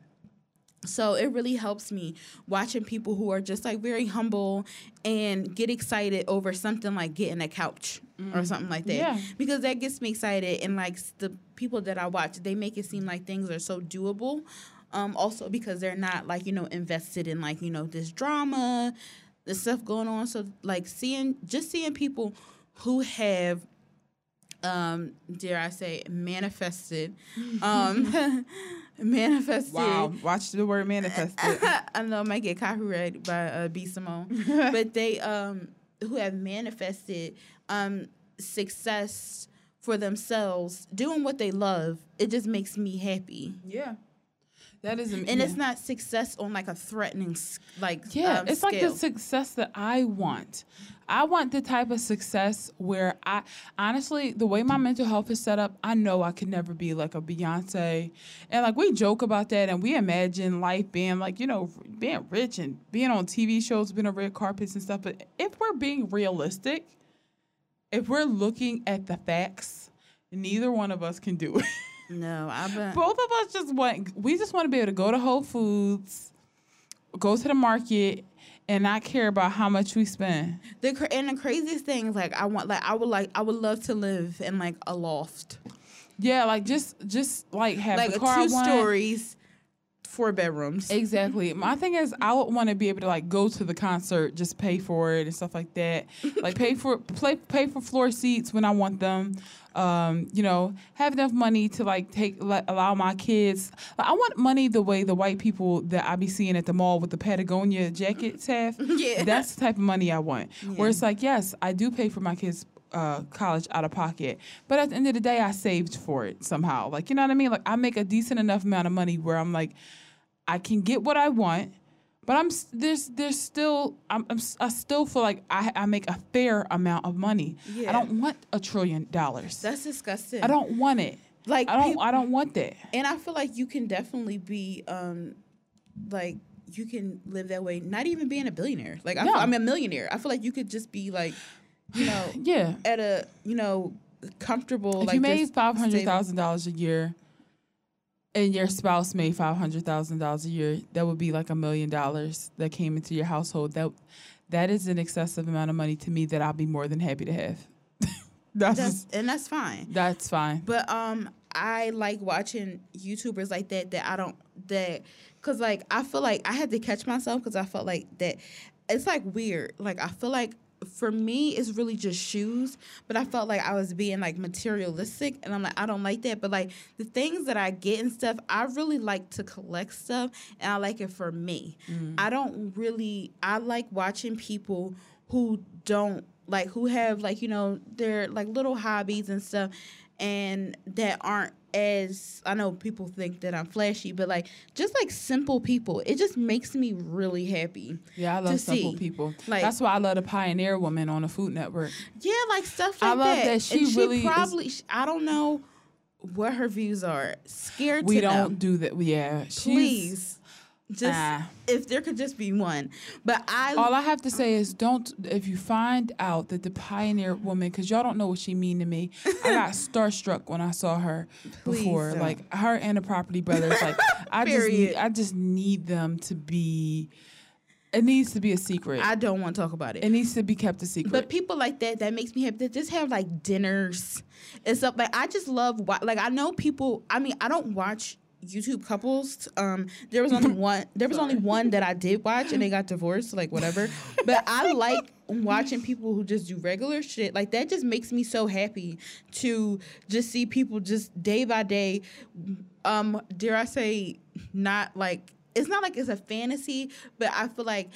so it really helps me watching people who are just like very humble and get excited over something like getting a couch or mm. something like that Yeah. because that gets me excited and like the people that i watch they make it seem like things are so doable um also because they're not like you know invested in like you know this drama the stuff going on. So like seeing just seeing people who have um dare i say manifested um manifested. Wow, watch the word manifested. I know I might get copyrighted by uh, B. Simone, but they um who have manifested um success for themselves, doing what they love. It just makes me happy, yeah, that is, and it's not success on like a threatening like Yeah, um, it's like the success that I want. I want the type of success where I honestly, the way my mental health is set up, I know I could never be like a Beyonce. And like we joke about that and we imagine life being like, you know, being rich and being on TV shows, being on red carpets and stuff. But if we're being realistic, if we're looking at the facts, neither one of us can do it. no, I've been Both of us just want we just want to be able to go to Whole Foods, go to the market, and not care about how much we spend. the and the craziest thing is like I want like I would like I would love to live in like a loft, Yeah, like just just like have like the a car two stories, four bedrooms. Exactly. My thing is, I would want to be able to like go to the concert, just pay for it and stuff like that. Like pay for play, pay for floor seats when I want them. Um, you know, have enough money to like take let, allow my kids. Like, I want money the way the white people that I be seeing at the mall with the Patagonia jackets have. Yeah. That's the type of money I want. Where it's like, yes, I do pay for my kids. Uh, college out of pocket, but at the end of the day, I saved for it somehow. Like you know what I mean? Like I make a decent enough amount of money where I'm like, I can get what I want, but I'm there's there's still I'm, I'm I still feel like I I make a fair amount of money. I don't want a trillion dollars. That's disgusting. I don't want it. like I don't peop- I don't want that. and I feel like you can definitely be um like you can live that way, not even being a billionaire. Like I No. am a millionaire. I feel like you could just be like, you know, Yeah. at a you know comfortable. If like you made five hundred thousand dollars a year, and your spouse made five hundred thousand dollars a year, that would be like a million dollars that came into your household. That that is an excessive amount of money to me that I'll be more than happy to have. that's that's, and that's fine. that's fine. But um, I like watching YouTubers like that. That I don't that because like I feel like I had to catch myself because I felt like that. It's like weird. Like I feel like for me it's really just shoes, but I felt like I was being like materialistic, and I'm like I don't like that. But like the things that I get and stuff, I really like to collect stuff, and I like it for me. Mm. I don't really. I like watching people who don't like who have like you know their like little hobbies and stuff and that aren't as I know people think that I'm flashy, but like just like simple people, it just makes me really happy. Yeah, I love to simple see. people. Like- That's why I love the Pioneer Woman on the Food Network. Yeah, like stuff like that. I love that she and really is- probably I don't know what her views are. Scared to We don't know. do that. Yeah, she's- Please, just Ah. if there could just be one. But I All I have to say is, don't. If you find out that the pioneer woman, because y'all don't know what she mean to me, I got starstruck when I saw her before. Like her and the Property Brothers. Like I just, need, I just need them to be. It needs to be a secret. I don't want to talk about it. it needs to be kept a secret. But people like that, that makes me happy. That just have like dinners and stuff. Like I just love. Like I know people. I mean, I don't watch YouTube couples. Um, there was only one. There was only one that I did watch, and they got divorced. Like whatever. But I like watching people who just do regular shit. Like that just makes me so happy to just see people just day by day. Um, dare I say, not like it's not like it's a fantasy, but I feel like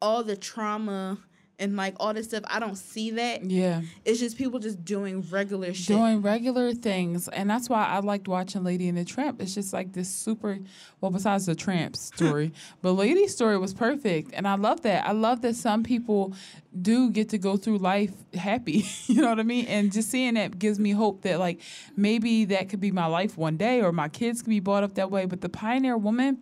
all the trauma and like all this stuff, I don't see that. yeah. It's just people just doing regular shit. doing regular things. And that's why i liked watching lady and the tramp. It's just like this super well besides the tramp story but lady's story was perfect. And i love that. I love that some people do get to go through life happy. You know what i mean? And just seeing that gives me hope that like maybe that could be my life one day or my kids can be brought up that way. But the pioneer woman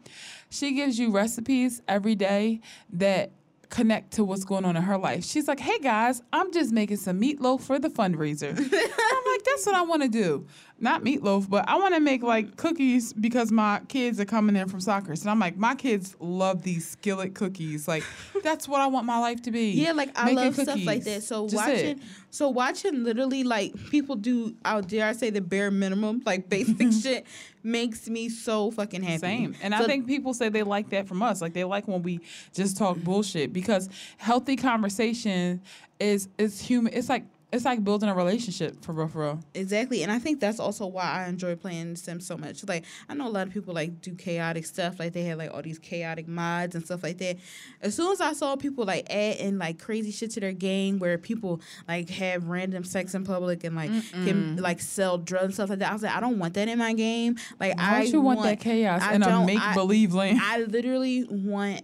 she gives you recipes every day that connect to what's going on in her life. She's like, "Hey guys, I'm just making some meatloaf for the fundraiser." I'm like, "That's what I want to do. Not meatloaf, but I want to make like cookies because my kids are coming in from soccer." So I'm like, "My kids love these skillet cookies. Like, that's what I want my life to be." Yeah, like I Making love stuff like that. So Just watching, it. so watching literally like people do out dare I say the bare minimum, like basic shit, makes me so fucking happy. Same. And I think people say they like that from us. Like they like when we just talk bullshit because healthy conversation is is human. It's like it's like building a relationship for real, for real. Exactly, and I think that's also why I enjoy playing Sims so much. Like, I know a lot of people like do chaotic stuff, like they have like all these chaotic mods and stuff like that. As soon as I saw people like add in like crazy shit to their game, where people like have random sex in public and like can like sell drugs and stuff like that, I was like, I don't want that in my game. Like, Why I don't you want, that chaos I in a make believe land? I literally want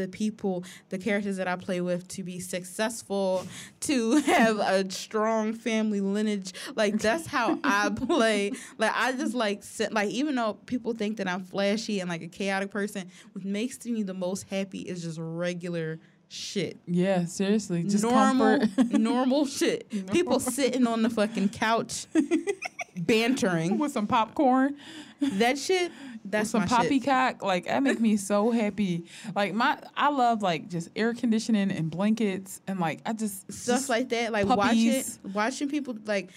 the people, the characters that I play with, to be successful, to have a strong family lineage. Like that's how I play. Like I just like sit, like even though people think that I'm flashy and like a chaotic person, what makes me the most happy is just regular shit. yeah, seriously, just normal, normal shit. People sitting on the fucking couch, bantering. with some popcorn, That shit. That's some my shit. poppycock. Like that make me so happy. Like my, I love like just air conditioning and blankets and like I just stuff just- like that. Like puppies. watching watching people like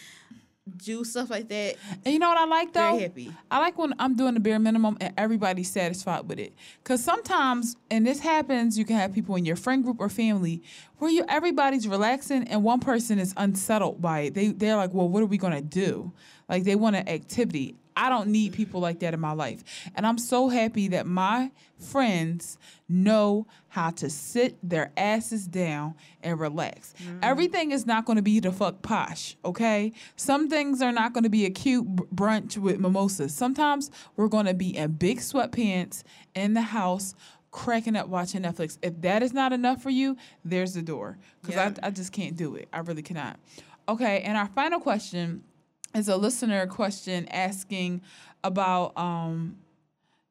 do stuff like that. And you know what I like though? Very happy. I like when I'm doing the bare minimum and everybody's satisfied with it. Cause sometimes, and this happens, you can have people in your friend group or family where you everybody's relaxing and one person is unsettled by it. They they're like, well, what are we gonna do? Like they want an activity. I don't need people like that in my life. And I'm so happy that my friends know how to sit their asses down and relax. Mm-hmm. Everything is not going to be the fuck posh, okay? Some things are not going to be a cute br- brunch with mimosas. Sometimes we're going to be in big sweatpants in the house cracking up watching Netflix. If that is not enough for you, there's the door. Because Yeah. I, I just can't do it. I really cannot. Okay, and our final question is a listener question asking about um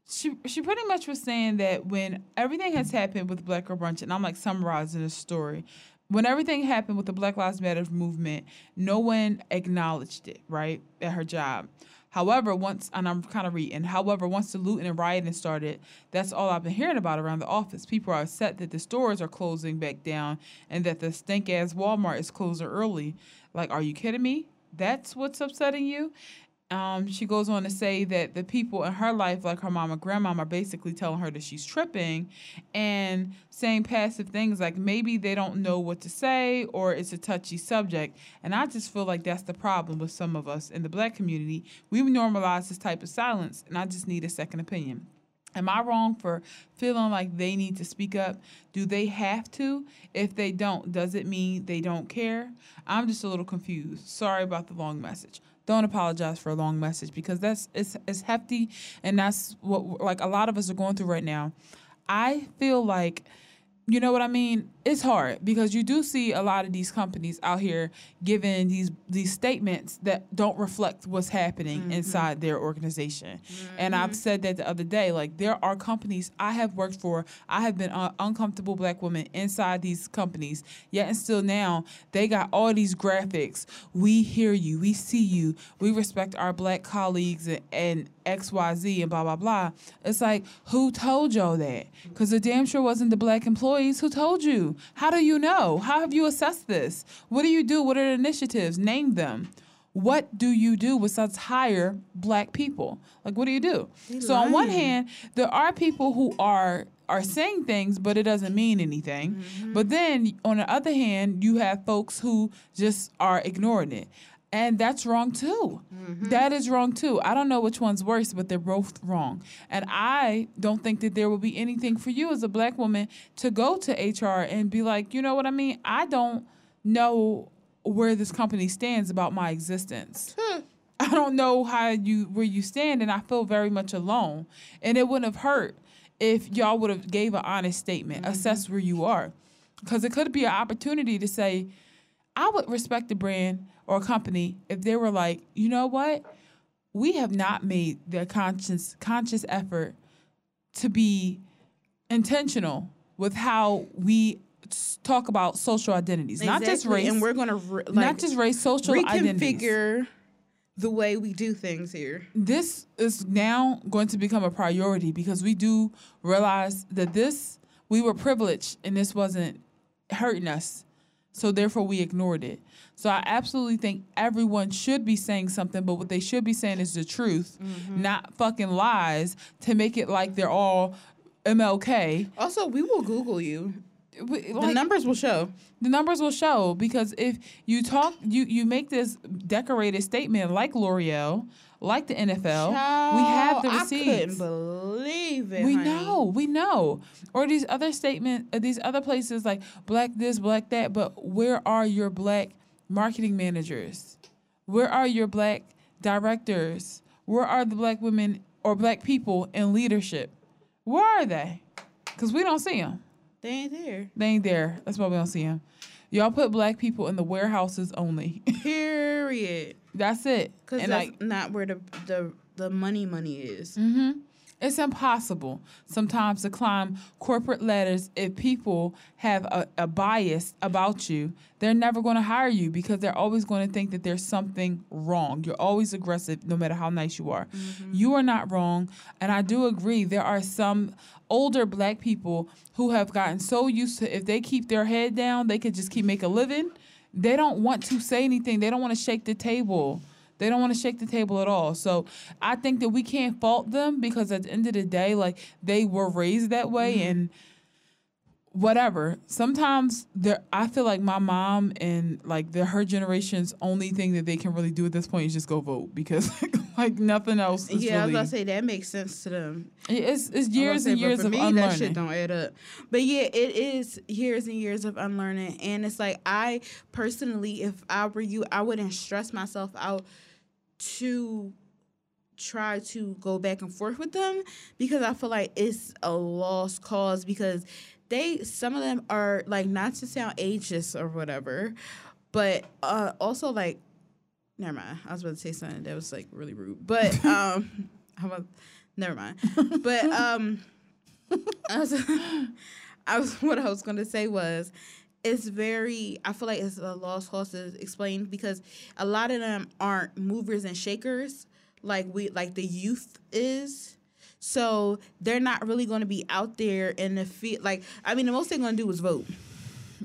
she she pretty much was saying that when everything has happened with Black Girl Brunch, and I'm like summarizing the story. When everything happened with the Black Lives Matter movement, no one acknowledged it, right, at her job. However, once, and I'm kind of reading, however, once the looting and rioting started, that's all I've been hearing about around the office. People are upset that the stores are closing back down and that the stink ass Walmart is closing early. Like, are you kidding me? That's what's upsetting you? Um, she goes on to say that the people in her life, like her mom and grandmom, are basically telling her that she's tripping and saying passive things like maybe they don't know what to say or it's a touchy subject. And I just feel like that's the problem with some of us in the black community. We normalize this type of silence, and I just need a second opinion. Am I wrong for feeling like they need to speak up? Do they have to? If they don't, does it mean they don't care? I'm just a little confused. Sorry about the long message. don't apologize for a long message because that's it's it's hefty and that's what like a lot of us are going through right now. I feel like you know what I mean? It's hard because you do see a lot of these companies out here giving these these statements that don't reflect what's happening mm-hmm. inside their organization. Mm-hmm. And I've said that the other day. Like there are companies I have worked for. I have been an uncomfortable black woman inside these companies. Yet and still now they got all these graphics. We hear you. We see you. We respect our black colleagues and, and X Y Z and blah blah blah. It's like who told y'all that? Because it damn sure wasn't the black employees who told you. How do you know? How have you assessed this? What do you do? What are the initiatives? Name them. What do you do besides hire black people? Like, what do you do? so, lying. on one hand, there are people who are are saying things, but it doesn't mean anything. Mm-hmm. But then, on the other hand, you have folks who just are ignoring it. And that's wrong too. Mm-hmm. That is wrong too. I don't know which one's worse, but they're both wrong. And I don't think that there will be anything for you as a black woman to go to HR and be like, you know what I mean? I don't know where this company stands about my existence. Hmm. I don't know how you where you stand and I feel very much alone. And it wouldn't have hurt if y'all would have gave an honest statement, mm-hmm. assess where you are. Cuz it could be an opportunity to say I would respect the brand or a company if they were like, you know what, we have not made the conscious conscious effort to be intentional with how we talk about social identities, exactly. not just race, and we're going to re- like, not just race, social identities, reconfigure identities. the way we do things here. This is now going to become a priority because we do realize that this we were privileged and this wasn't hurting us, so therefore we ignored it. So I absolutely think everyone should be saying something, but what they should be saying is the truth, mm-hmm. not fucking lies to make it like they're all MLK. Also, we will Google you. We, like, the numbers will show. The numbers will show because if you talk, you you make this decorated statement like L'Oreal, like the NFL, Child, we have the receipts. I couldn't believe it. We honey. know, we know. Or these other statement, uh, these other places like black this, black that. But where are your black marketing managers? Where are your black directors? Where are the black women or black people in leadership? Where are they? Because we don't see them. They ain't there. They ain't there. That's why we don't see them. Y'all put black people in the warehouses only. Period. That's it. Because that's like, not where the, the the money money is. Mm-hmm. It's impossible sometimes to climb corporate ladders if people have a, a bias about you. They're never going to hire you because they're always going to think that there's something wrong. You're always aggressive no matter how nice you are. Mm-hmm. You are not wrong. And I do agree, there are some older black people who have gotten so used to if they keep their head down, they could just keep make a living. They don't want to say anything, they don't want to shake the table. They don't want to shake the table at all. So I think that we can't fault them because at the end of the day, like they were raised that way mm-hmm. and whatever. Sometimes there I feel like my mom and like the her generation's only thing that they can really do at this point is just go vote because like nothing else Yeah, really, I was gonna say that makes sense to them. It's it's years and years of me, unlearning. That shit don't add up. But yeah, it is years and years of unlearning. And it's like I personally, if I were you, I wouldn't stress myself out to try to go back and forth with them because I feel like it's a lost cause because they some of them are like not to sound ageist or whatever, but uh also like never mind. I was about to say something that was like really rude. But um I'm a, never mind. But um I was, I was what I was gonna say was it's very i feel like it's a lost cause to explain because a lot of them aren't movers and shakers like we like the youth is so they're not really going to be out there in the field like i mean the most they're going to do is vote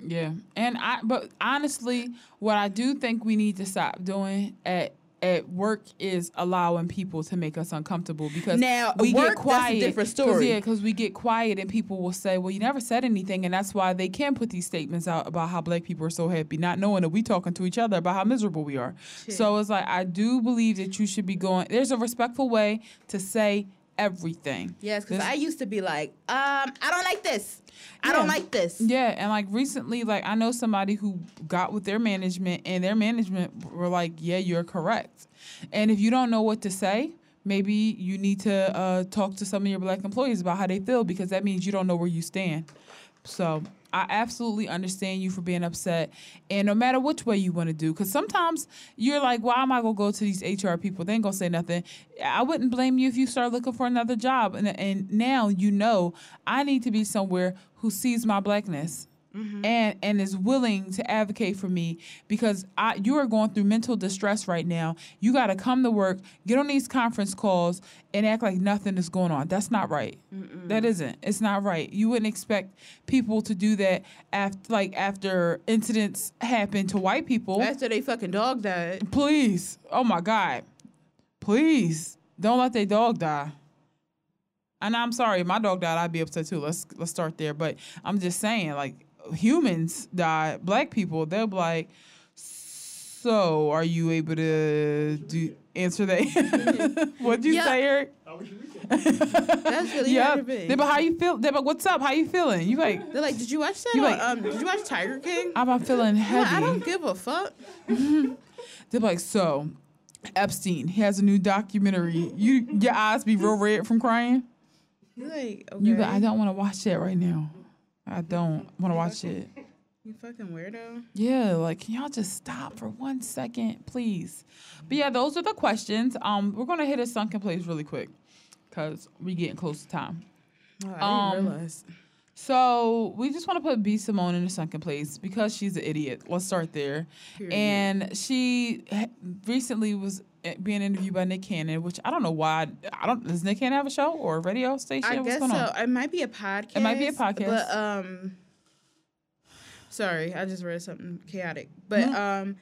yeah and i but honestly what i do think we need to stop doing at at work is allowing people to make us uncomfortable because now we work, get quiet. That's a different story. Cause, yeah, because we get quiet and people will say, "Well, you never said anything," and that's why they can put these statements out about how black people are so happy, not knowing that we talking to each other about how miserable we are. Shit. So it's like I do believe that you should be going. There's a respectful way to say everything. Yes, because I used to be like, um, I don't like this. I don't like this. Yeah, and like recently, like I know somebody who got with their management, and their management were like, "Yeah, you're correct." And if you don't know what to say, maybe you need to uh, talk to some of your black employees about how they feel because that means you don't know where you stand. So I absolutely understand you for being upset, and no matter which way you want to do, because sometimes you're like, "Why am I gonna go to these HR people? They ain't gonna say nothing." I wouldn't blame you if you start looking for another job, and and now you know I need to be somewhere who sees my blackness. Mm-hmm. And and is willing to advocate for me because I you are going through mental distress right now. You got to come to work, get on these conference calls, and act like nothing is going on. That's not right. That isn't. It's not right. You wouldn't expect people to do that after like after incidents happen to white people. After they fucking dog died. Please. Oh my God. Please. Don't let their dog die. And I'm sorry, if my dog died, I'd be upset too. Let's let's start there. But I'm just saying, like humans die, black people, they'll be like, so are you able to do answer that? What'd you Yeah. say, Eric? That's really yeah. hard to be. They be, how you feel? They be, what's up? How you feeling? You like, They're like, did you watch that? You on, like- um, did you watch Tiger King? I'm not feeling Yeah, heavy. I don't give a fuck. They're like, so Epstein, he has a new documentary. You your eyes be real red from crying. You're like, okay. You be, I don't want to watch that right now. I don't want to watch it. You fucking weirdo. Yeah, like can y'all just stop for one second, please? But yeah, those are the questions. Um, we're gonna hit a sunken place really quick, cause we getting close to time. Oh, I Um, didn't realize. So we just want to put B Simone in a sunken place because she's an idiot. Let's start there. Period. And she recently was being interviewed by Nick Cannon, which I don't know why. I don't. Does Nick Cannon have a show or a radio station? I What's guess going so. on? It might be a podcast. It might be a podcast. But um, sorry, I just read something chaotic. But Mhm. um,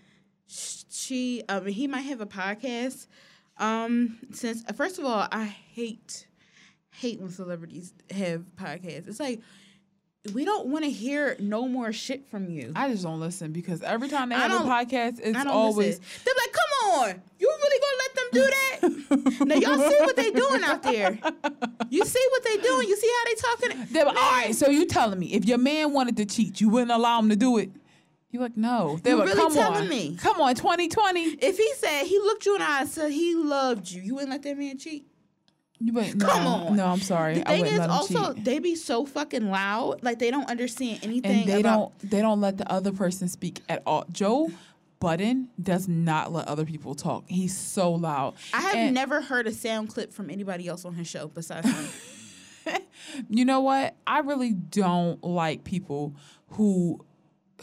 she um, he might have a podcast. Um, since uh, first of all, I hate hate when celebrities have podcasts. It's like we don't want to hear no more shit from you. I just don't listen because every time they I have a podcast, it's always. listen. They're like, come on, you really gonna let them do that? now y'all see what they doing out there. You see what they doing. You see how they talking. They're all right, so you telling me if your man wanted to cheat, you wouldn't allow him to do it? You're like, no. They're You like, really come telling on, me? come on, 2020. If he said he looked you in the eye and said he loved you, you wouldn't let that man cheat. You no, Come on. no, I'm sorry. The thing wouldn't is, also cheat. they be so fucking loud, like they don't understand anything. and they about, don't they don't let the other person speak at all. Joe Budden does not let other people talk. He's so loud. I have And never heard a sound clip from anybody else on his show besides him. You know what? I really don't like people who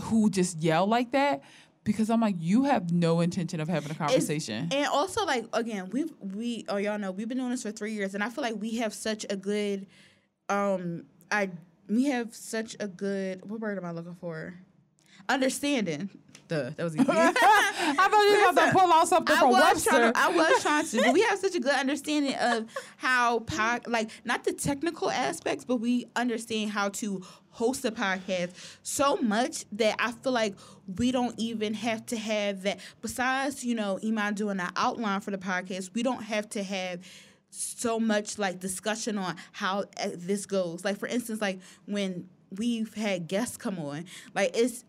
who just yell like that because I'm like, you have no intention of having a conversation. and also, like again, we we oh y'all know we've been doing this for three years, and I feel like we have such a good, um, I we have such a good what word am I looking for? Understanding. That was easy. I thought you were about to pull out something I from Webster. to, I was trying to. we have such a good understanding of how pod, like not the technical aspects, but we understand how to host a podcast so much that I feel like we don't even have to have that. Besides, you know, Iman doing an outline for the podcast, we don't have to have so much like discussion on how uh, this goes. Like for instance, like when we've had guests come on, like it's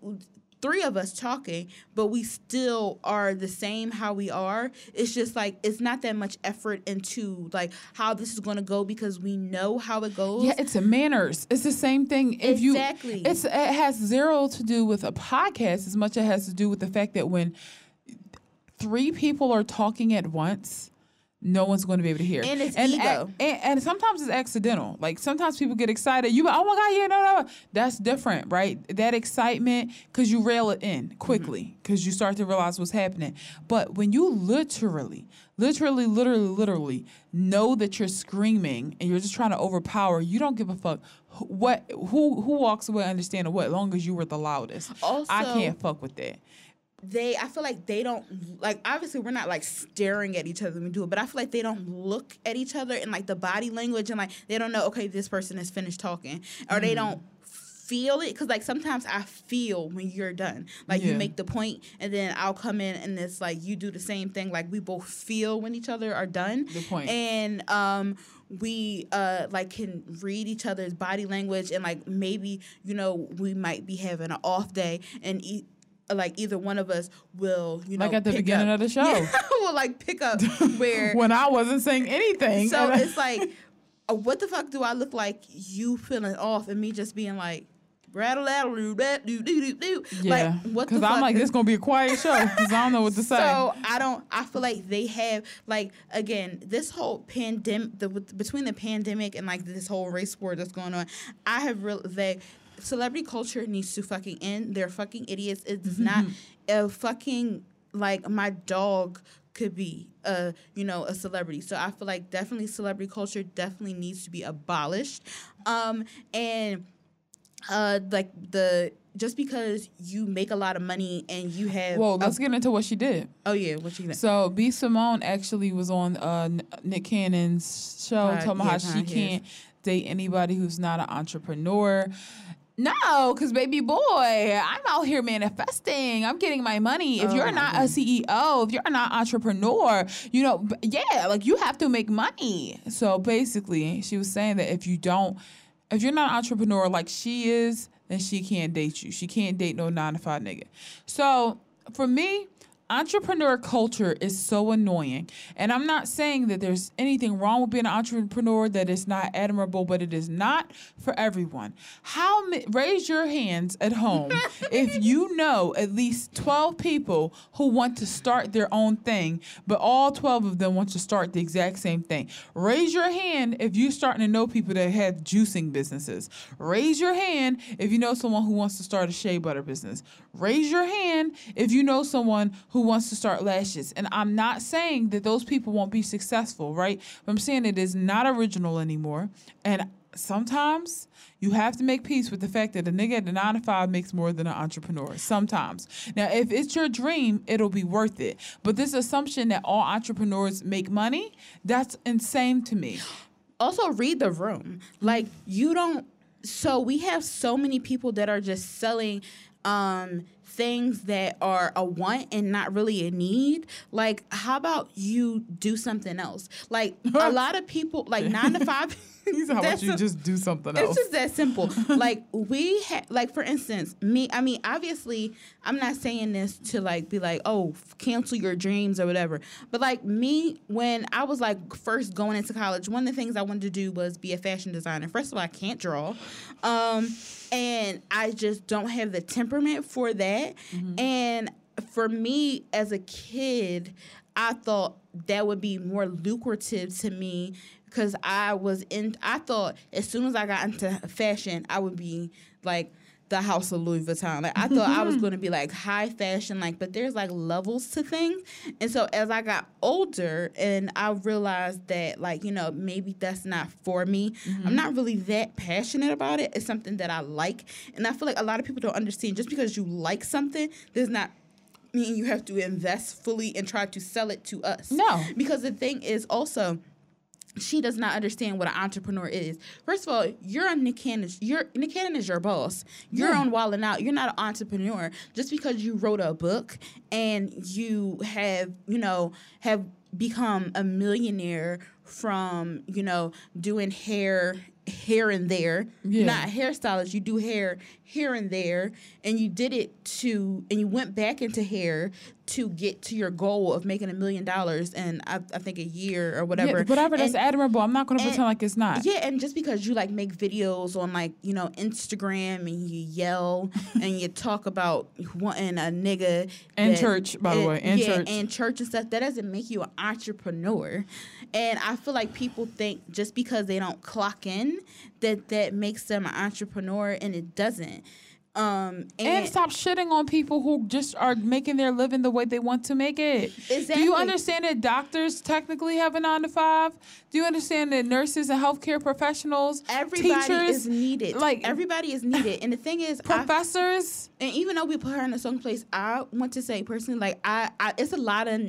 three of us talking, but we still are the same how we are. It's just like it's not that much effort into like how this is going to go because we know how it goes. Yeah, it's a manners. It's the same thing. If Exactly. you, it's it has zero to do with a podcast as much as it has to do with the fact that when three people are talking at once, no one's going to be able to hear. And it's and, ego. and, and sometimes it's accidental. Like sometimes people get excited. You, oh my god, yeah, no, no, that's different, right? That excitement because you rail it in quickly mm-hmm. because you start to realize what's happening. But when you literally, literally, literally, literally know that you're screaming and you're just trying to overpower, you don't give a fuck what who who walks away understanding what, as long as you were the loudest. Also, I can't fuck with that. They I feel like they don't like obviously we're not like staring at each other when we do it, but I feel like they don't look at each other and like the body language and like they don't know okay this person is finished talking or they don't feel it because like sometimes I feel when you're done. Like Yeah. you make the point, and then I'll come in and it's like you do the same thing. Like we both feel when each other are done. Point. And um, we uh like can read each other's body language, and like maybe you know we might be having an off day, and e- like either one of us will you know Like at the beginning up- of the show. Yeah, will like pick up where when I wasn't saying anything. so it's like, uh, what the fuck do I look like? You feeling off and me just being like, rattle, rattle, do, do, do, do, yeah, Like, what because fuck? I'm like, is- this gonna be a quiet show because I don't know what to say. so I don't. I feel like they have like again this whole pandemic, the between the pandemic and like this whole race war that's going on. I have real they celebrity culture needs to fucking end. They're fucking idiots. It does not a fucking like my dog could be a you know a celebrity. So I feel like definitely celebrity culture definitely needs to be abolished. Um and uh like the just because you make a lot of money and you have Well, let's get into what she did. oh yeah what she did. So B Simone actually was on uh, Nick Cannon's show Pod- talking about how she can't date anybody who's not an entrepreneur. No, because baby boy, I'm out here manifesting. I'm getting my money. If Oh you're not a. CEO, if you're not entrepreneur, you know, yeah, like you have to make money. So basically, she was saying that if you don't, if you're not an entrepreneur like she is, then she can't date you. She can't date no nine to five nigga. So for me, entrepreneur culture is so annoying. And I'm not saying that there's anything wrong with being an entrepreneur that is not admirable, but it is not for everyone. How ma- raise your hands at home if you know at least 12 people who want to start their own thing, but all 12 of them want to start the exact same thing. Raise your hand if you're starting to know people that have juicing businesses. Raise your hand if you know someone who wants to start a shea butter business. Raise your hand if you know someone who wants to start lashes. And I'm not saying that those people won't be successful, right? But I'm saying it is not original anymore. And sometimes you have to make peace with the fact that a nigga at the nine to five makes more than an entrepreneur. Sometimes. Now, if it's your dream, it'll be worth it. But this assumption that all entrepreneurs make money, that's insane to me. also read the room. Like you don't so we have so many people that are just selling um things that are a want and not really a need. Like how about you do something else? Like a lot of people like 9 to 5 How about you just do something else. It's just that simple. like we had, like for instance, me. I mean, obviously, I'm not saying this to like be like, oh, f- cancel your dreams or whatever. But like me, when I was like first going into college, one of the things I wanted to do was be a fashion designer. First of all, I can't draw, um, and I just don't have the temperament for that. And for me as a kid, I thought that would be more lucrative to me because I was in. I thought as soon as I got into fashion, I would be like the house of Louis Vuitton. Like I thought I was going to be like high fashion, like. But there's like levels to things, and so as I got older, and I realized that like you know maybe that's not for me. I'm mm-hmm. not really that passionate about it. It's something that I like, and I feel like a lot of people don't understand. Just because you like something does not mean you have to invest fully and try to sell it to us. No. Because the thing is also she does not understand what an entrepreneur is. First of all, you're on Nick Cannon. You're Nick Cannon is your boss. You're Yeah. on Wild 'N Out. You're not an entrepreneur. Just because you wrote a book and you have, you know, have become a millionaire from, you know, doing hair here and there. Yeah. Not a hairstylist. You do hair here and there, and you did it to, and you went back into hair to get to your goal of making a million dollars in I, I think a year or whatever. Yeah, whatever. That's And- admirable. I'm not going to pretend like it's not. yeah, and just because you like make videos on like you know Instagram and you yell and you talk about wanting a nigga in church, by the way, and yeah, church. and church and stuff, that doesn't make you an entrepreneur. And I feel like people think just because they don't clock in that that makes them an entrepreneur, and it doesn't. Um, And, and, stop shitting on people who just are making their living the way they want to make it. Do you understand that doctors technically have a nine to five? Do you understand that nurses and healthcare professionals, everybody teachers, is needed. like- everybody is needed. And the thing is, I, professors? and even though we put her in a certain place, I want to say personally, like I, I, it's a lot of.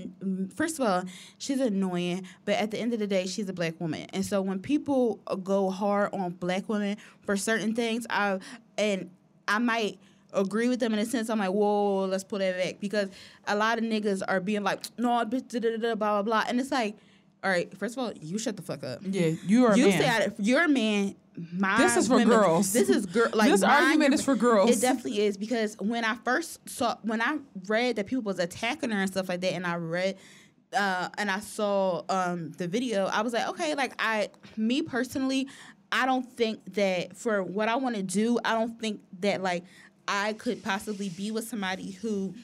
First of all, she's annoying, but at the end of the day, she's a black woman, and so when people go hard on black women for certain things, I and I might agree with them in a sense. I'm like, whoa, let's pull that back because a lot of niggas are being like, no, bitch, da, da, da, blah blah blah, and it's like, all right, first of all, you shut the fuck up. Yeah, you are a You man. say you're a man. My This is for women- girls. This is girl. Like This argument your- is for girls. It definitely is because when I first saw, when I read that people was attacking her and stuff like that, and I read. Uh, and I saw um, the video. I was like, okay, like I, me personally, I don't think that for what I want to do, I don't think that like I could possibly be with somebody who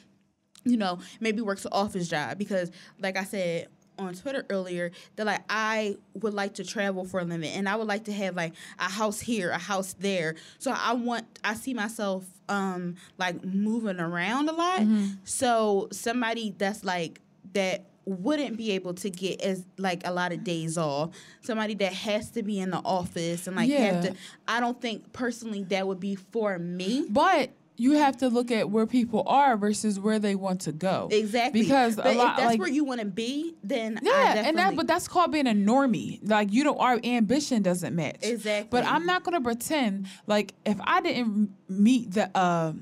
you know, maybe works an office job because, like I said on Twitter earlier, that like I would like to travel for a living and I would like to have like a house here, a house there. So I want, I see myself um like moving around a lot. So somebody that's like that wouldn't be able to get as like a lot of days off somebody that has to be in the office and like have to i don't think personally that would be for me But you have to look at where people are versus where they want to go. Exactly. Because but a lot if that's like where you want to be, then I yeah, and that but that's called being a normie. Like you know, our ambition doesn't match. Exactly. But I'm not gonna pretend like if I didn't meet the uh,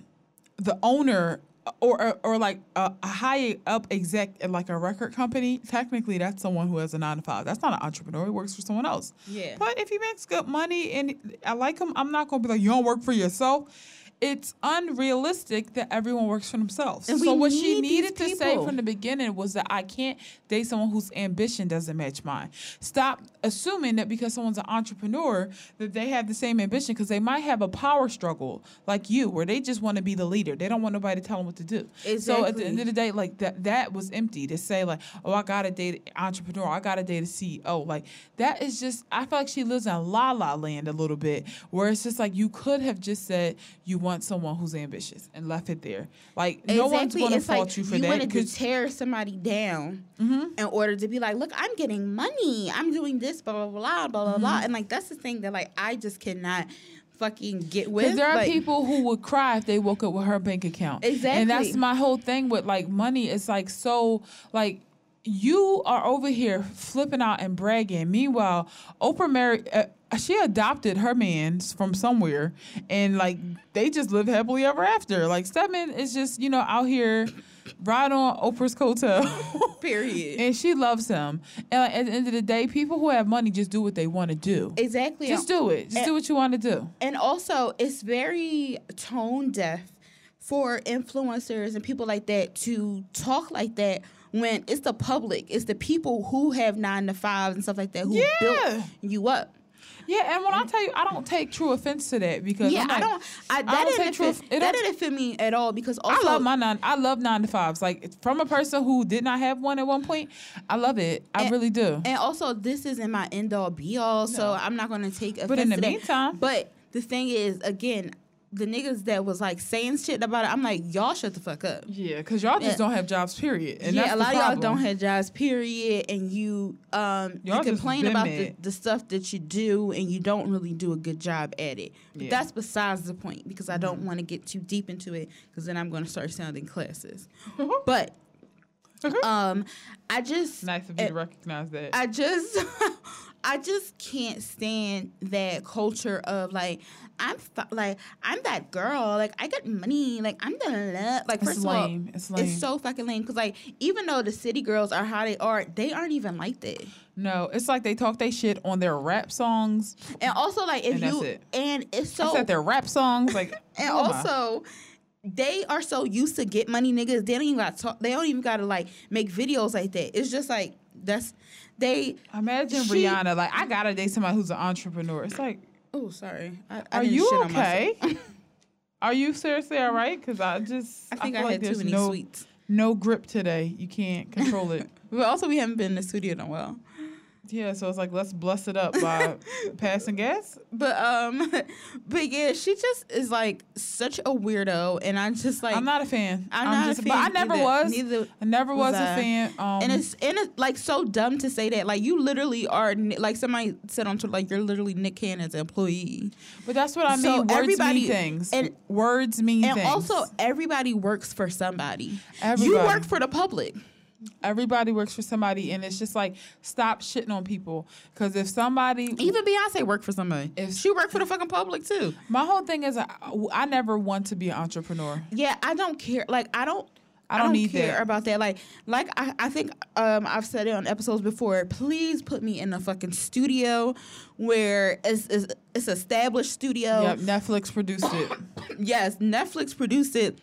the owner or or, or like a, a high up exec at like a record company, technically that's someone who has a nine to five. That's not an entrepreneur. He works for someone else. Yeah. But if he makes good money and I like him, I'm not gonna be like you don't work for yourself. It's unrealistic that everyone works for themselves. And so what she needed to say from the beginning was that I can't date someone whose ambition doesn't match mine. Stop assuming that because someone's an entrepreneur that they have the same ambition because they might have a power struggle like you where they just want to be the leader. They don't want nobody to tell them what to do. So at the end of the day, like that that was empty to say like, oh, I gotta date an entrepreneur, I gotta date a CEO. Like that is just I feel like she lives in la la land a little bit where it's just like you could have just said you want someone who's ambitious and left it there. Like no one's gonna fault like you for you that wanted to tear somebody down in order to be like, look, I'm getting money. I'm doing this, blah blah blah blah blah blah. And like that's the thing that like I just cannot fucking get with. Because there are Like, people who would cry if they woke up with her bank account. Exactly. And that's my whole thing with like money. It's like so like you are over here flipping out and bragging. Meanwhile, Oprah married. Uh, she adopted her man from somewhere, and like they just live happily ever after. Like Stedman is just you know out here riding on Oprah's coattail. Period. And she loves him. And like, at the end of the day, people who have money just do what they want to do. exactly. Just do it. Just And- do what you want to do. and also it's very tone deaf for influencers and people like that to talk like that when it's the public it's the people who have nine to fives and stuff like that who Yeah. built you up Yeah, and when I tell you, I don't take true offense to that because yeah I'm i don't i, that don't didn't take It that didn't fit me at all because also I love my nine. I love nine to fives. Like from a person who did not have one at one point. I love it. I And- really do. and also this isn't my end all be all so i'm not going to take offense But in the meantime- but the thing is again the niggas that was like saying shit about it i'm like y'all shut the fuck up yeah, because y'all just Yeah. don't have jobs. Period. And yeah, that's a lot of y'all don't have jobs, period, and you um Y'all you complain about the, the stuff that you do and you don't really do a good job at it. But Yeah. Mm-hmm. that's besides the point because I don't want to get too deep into it because then I'm going to start sounding classes. but um, I just nice of you eh, to recognize that. I just I just can't stand that culture of like I'm like I'm that girl like I got money like I'm the like It's first lame. of all It's lame. it's so fucking lame because like even though the city girls are how they are they aren't even like that no, it's like they talk they shit on their rap songs. and also like if And you it. and it's so said their rap songs like and also they are so used to get money niggas they don't even got talk they don't even gotta like make videos like that it's just like that's they imagine she- Rihanna like I gotta date somebody who's an entrepreneur. It's like, oh sorry I, I are you okay? are you seriously all right? Because I just I think I, like had too there's many no sweets no grip today. You can't control it. But also, we haven't been in the studio in a while. Yeah, so it's like let's bless it up by passing gas. But um, but yeah, she just is like such a weirdo, and I'm just like I'm not a fan. I'm not just, a but I never either. was. Neither I never was, was a I. fan. Um, and it's and it's like so dumb to say that. Like you literally are like somebody said on Twitter, like you're literally Nick Cannon's employee, but that's what I mean. so Words everybody- mean things. and- Words mean and things. also everybody works for somebody. You work for the public. Everybody works for somebody, and it's just like stop shitting on people. Because if somebody, Even Beyonce worked for somebody. If- she worked for the fucking public too. my whole thing is, I, I never want to be an entrepreneur. Yeah, I don't care. Like I don't. I don't need care that. about that. Like, like I, I think um, I've said it on episodes before. Please put me in a fucking studio where it's it's, it's established studio. Yep, Netflix produced it. Yes, Netflix produced it.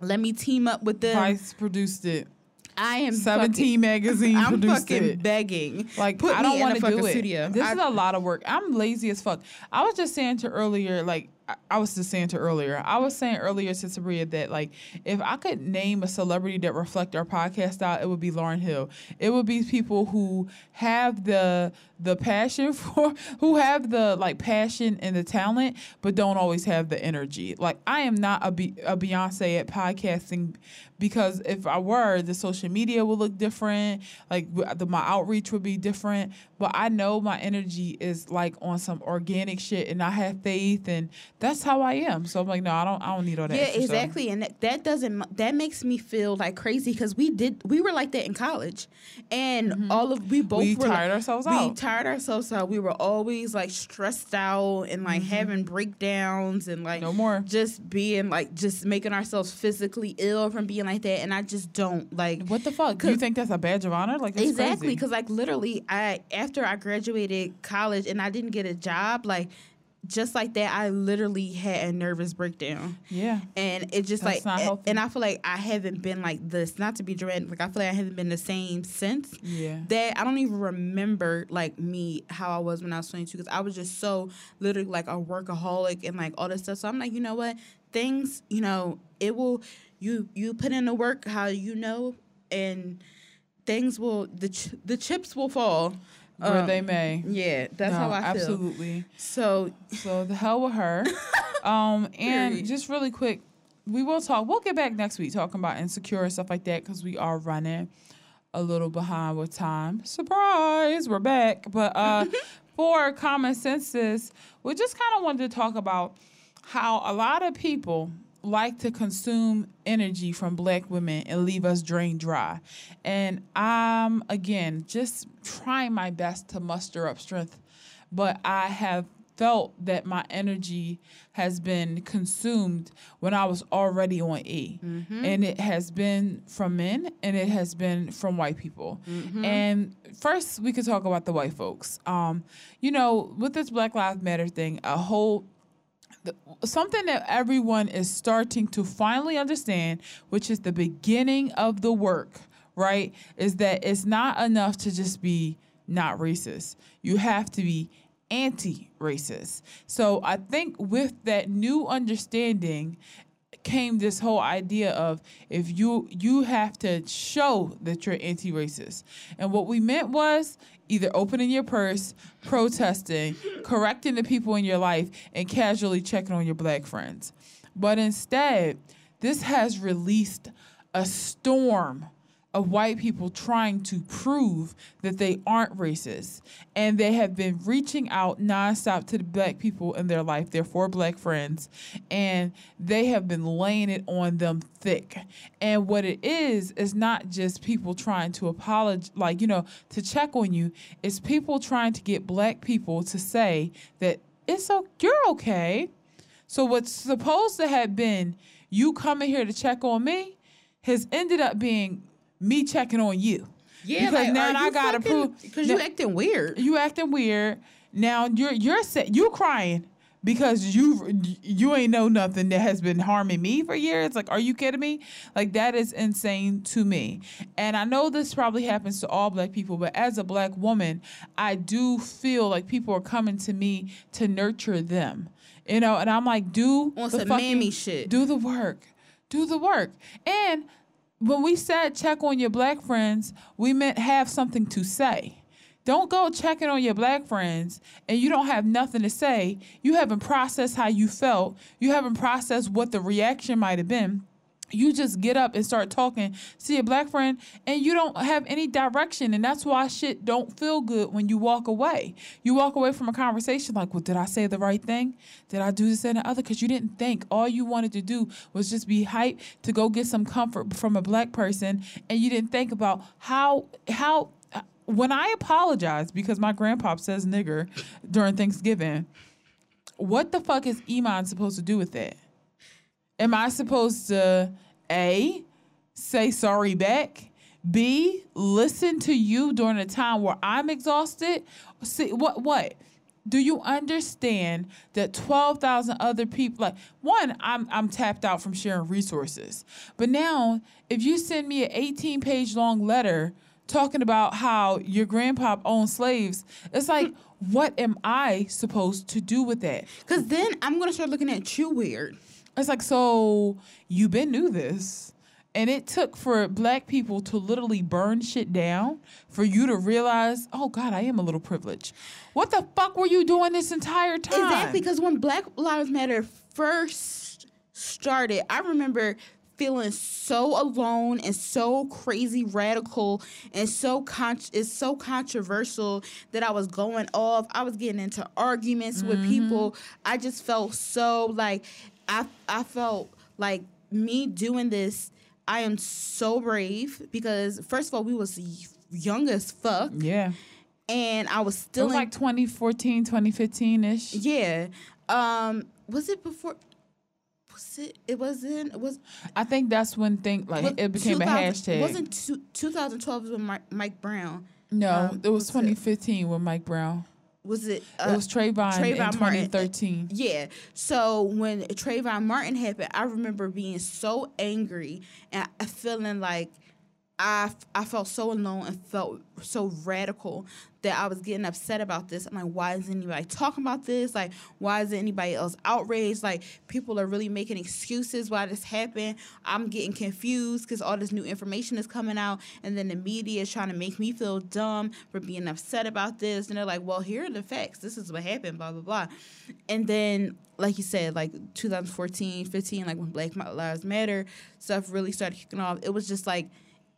Let me team up with them. Vice produced it. I am Seventeen magazine I'm fucking it. begging. Like put I don't want to fucking do it. studio. This I- is a lot of work. I'm lazy as fuck. I was just saying to earlier, like I- was just saying to earlier. I was saying earlier to Sabria that like if I could name a celebrity that reflect our podcast style, it would be Lauryn Hill. It would be people who have the the passion for who have the like passion and the talent, but don't always have the energy. Like I am not a, Be- a Beyonce at podcasting because if I were, the social media would look different. Like the, my outreach would be different. But I know my energy is like on some organic shit, and I have faith, and that's how I am. So I'm like, no, I don't. I don't need all that. yeah, extra stuff. exactly, and that, that doesn't that makes me feel like crazy because we did we were like that in college, and all of we both Mm-hmm. We were like- tired ourselves we out. tired ourselves out. We were always like stressed out and like having breakdowns and like Mm-hmm. No more. just being like just making ourselves physically ill from being like that. And I just don't like What the fuck? Do you think that's a badge of honor? Like exactly because like literally I after I graduated college and I didn't get a job like just like that I literally had a nervous breakdown Yeah. and it just That's like not and- healthy. and I feel like I haven't been like this not to be dramatic like I feel like I haven't been the same since Yeah. that I don't even remember like me how I was when I was 22 because I was just so literally like a workaholic and like all this stuff. So I'm like, you know what? Things, you know, it will you you put in the work how you know and things will the ch- the chips will fall. Where Um, they may. Yeah, that's No, how I feel. absolutely. So So the hell with her. um, and just really quick, we will talk. We'll get back next week talking about insecure and stuff like that because we are running a little behind with time. Surprise, we're back. But uh, for common census, we just kind of wanted to talk about how a lot of people like to consume energy from black women and leave us drained dry. And I'm again just trying my best to muster up strength, but I have felt that my energy has been consumed when I was already on E. And it has been from men and it has been from white people. And first, we could talk about the white folks. Um, you know, with this Black Lives Matter thing, a whole the, something that everyone is starting to finally understand, which is the beginning of the work, right? Is that it's not enough to just be not racist. You have to be anti racist. So I think with that new understanding came this whole idea of if you you have to show that you're anti-racist and what we meant was either opening your purse protesting correcting the people in your life and casually checking on your black friends. But instead this has released a storm of white people trying to prove that they aren't racist. And they have been reaching out nonstop to the black people in their life, their four black friends, and they have been laying it on them thick. And what it is, is not just people trying to apologize, like, you know, to check on you, it's people trying to get black people to say that it's okay, you're okay. So what's supposed to have been you coming here to check on me has ended up being me checking on you. yeah, because like, now I gotta prove because you acting weird. you acting weird. Now you're you're sa- you crying because you you ain't know nothing that has been harming me for years. Like, are you kidding me? Like that is insane to me. And I know this probably happens to all black people, but as a black woman, I do feel like people are coming to me to nurture them. You know, and I'm like, do On the some fucking- mammy shit. Do the work. Do the work. And when we said check on your black friends, we meant have something to say. Don't go checking on your black friends and you don't have nothing to say. You haven't processed how you felt. You haven't processed what the reaction might have been you just get up and start talking to your black friend and you don't have any direction and that's why shit don't feel good when you walk away. You walk away from a conversation like well did i say the right thing? Did i do this and the other? Because you didn't think. All you wanted to do was just be hyped to go get some comfort from a black person and you didn't think about how how uh, when i apologize because my grandpa says nigger during thanksgiving what the fuck is iman supposed to do with that Am I supposed to A, say sorry back? B, listen to you during a time where I'm exhausted? See what what? Do you understand that 12,000 other people like one I'm I'm tapped out from sharing resources. But now if you send me an 18 page long letter talking about how your grandpa owned slaves, it's like hmm. what am I supposed to do with that? Cuz then I'm going to start looking at you weird. It's like, so you been knew this. And it took for black people to literally burn shit down for you to realize, oh God, I am a little privileged. What the fuck were you doing this entire time? Exactly, because when Black Lives Matter first started, I remember feeling so alone and so crazy radical and so con- it's so controversial that I was going off. I was getting into arguments mm-hmm. with people. I just felt so like I I felt like me doing this. I am so brave because first of all, we was young as fuck. Yeah. And I was still it was in, like 2014, 2015 ish. Yeah. Um. Was it before? Was it? It wasn't. It was. I think that's when thing like it became a hashtag. Wasn't two, 2012 with Mike, Mike Brown. No, um, it was 2015 it? with Mike Brown was it? Uh, it was Trayvon, Trayvon in 2013. Martin. Yeah. So when Trayvon Martin happened, I remember being so angry and feeling like I, I felt so alone and felt so radical that I was getting upset about this. I'm like, why is anybody talking about this? Like, why is anybody else outraged? Like, people are really making excuses why this happened. I'm getting confused because all this new information is coming out, and then the media is trying to make me feel dumb for being upset about this. And they're like, well, here are the facts. This is what happened, blah, blah, blah. And then, like you said, like 2014, 15, like when Black Lives Matter stuff really started kicking off, it was just like,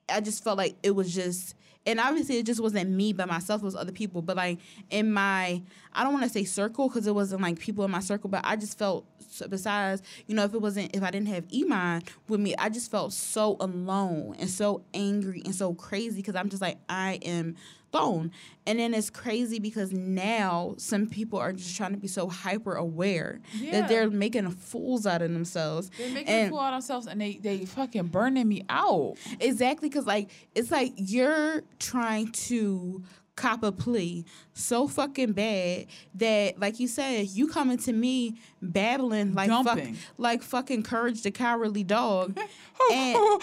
I just felt like it was just and obviously it just wasn't me by myself it was other people but like in my i don't want to say circle because it wasn't like people in my circle but i just felt besides you know if it wasn't if i didn't have iman with me i just felt so alone and so angry and so crazy because i'm just like i am phone. And then it's crazy because now some people are just trying to be so hyper aware yeah. that they're making fools out of themselves. They're making and, a fool out of themselves and they, they fucking burning me out. Exactly, because like it's like you're trying to cop a plea so fucking bad that like you said you coming to me babbling like fuck, like fucking courage the cowardly dog and,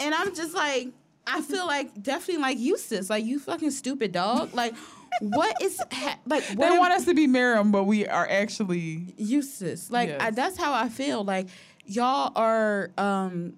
and i'm just like I feel like definitely like Eustace, like you fucking stupid dog. Like, what is ha- like? What they want us to be Miriam, but we are actually useless. Like yes. I, that's how I feel. Like y'all are um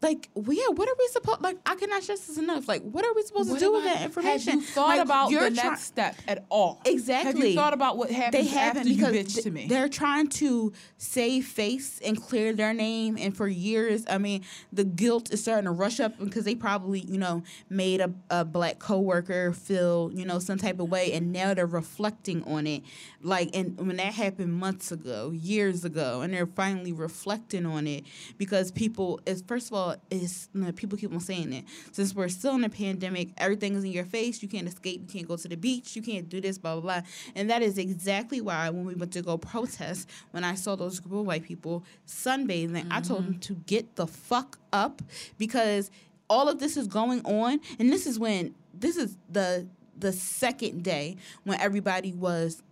like yeah, what are we supposed like I cannot stress this enough. Like what are we supposed what to do with I, that information? Have you thought like, about the next step at all? Exactly. Have you thought about what happens they haven't after because you bitch to me? They're trying to save face and clear their name and for years, I mean, the guilt is starting to rush up because they probably, you know, made a, a black coworker feel, you know, some type of way and now they're reflecting on it. Like and when that happened months ago, years ago, and they're finally reflecting on it because people is first of all is people keep on saying it. Since we're still in a pandemic, everything is in your face. You can't escape. You can't go to the beach. You can't do this. Blah blah blah. And that is exactly why when we went to go protest, when I saw those group of white people sunbathing, mm-hmm. I told them to get the fuck up because all of this is going on, and this is when this is the the second day when everybody was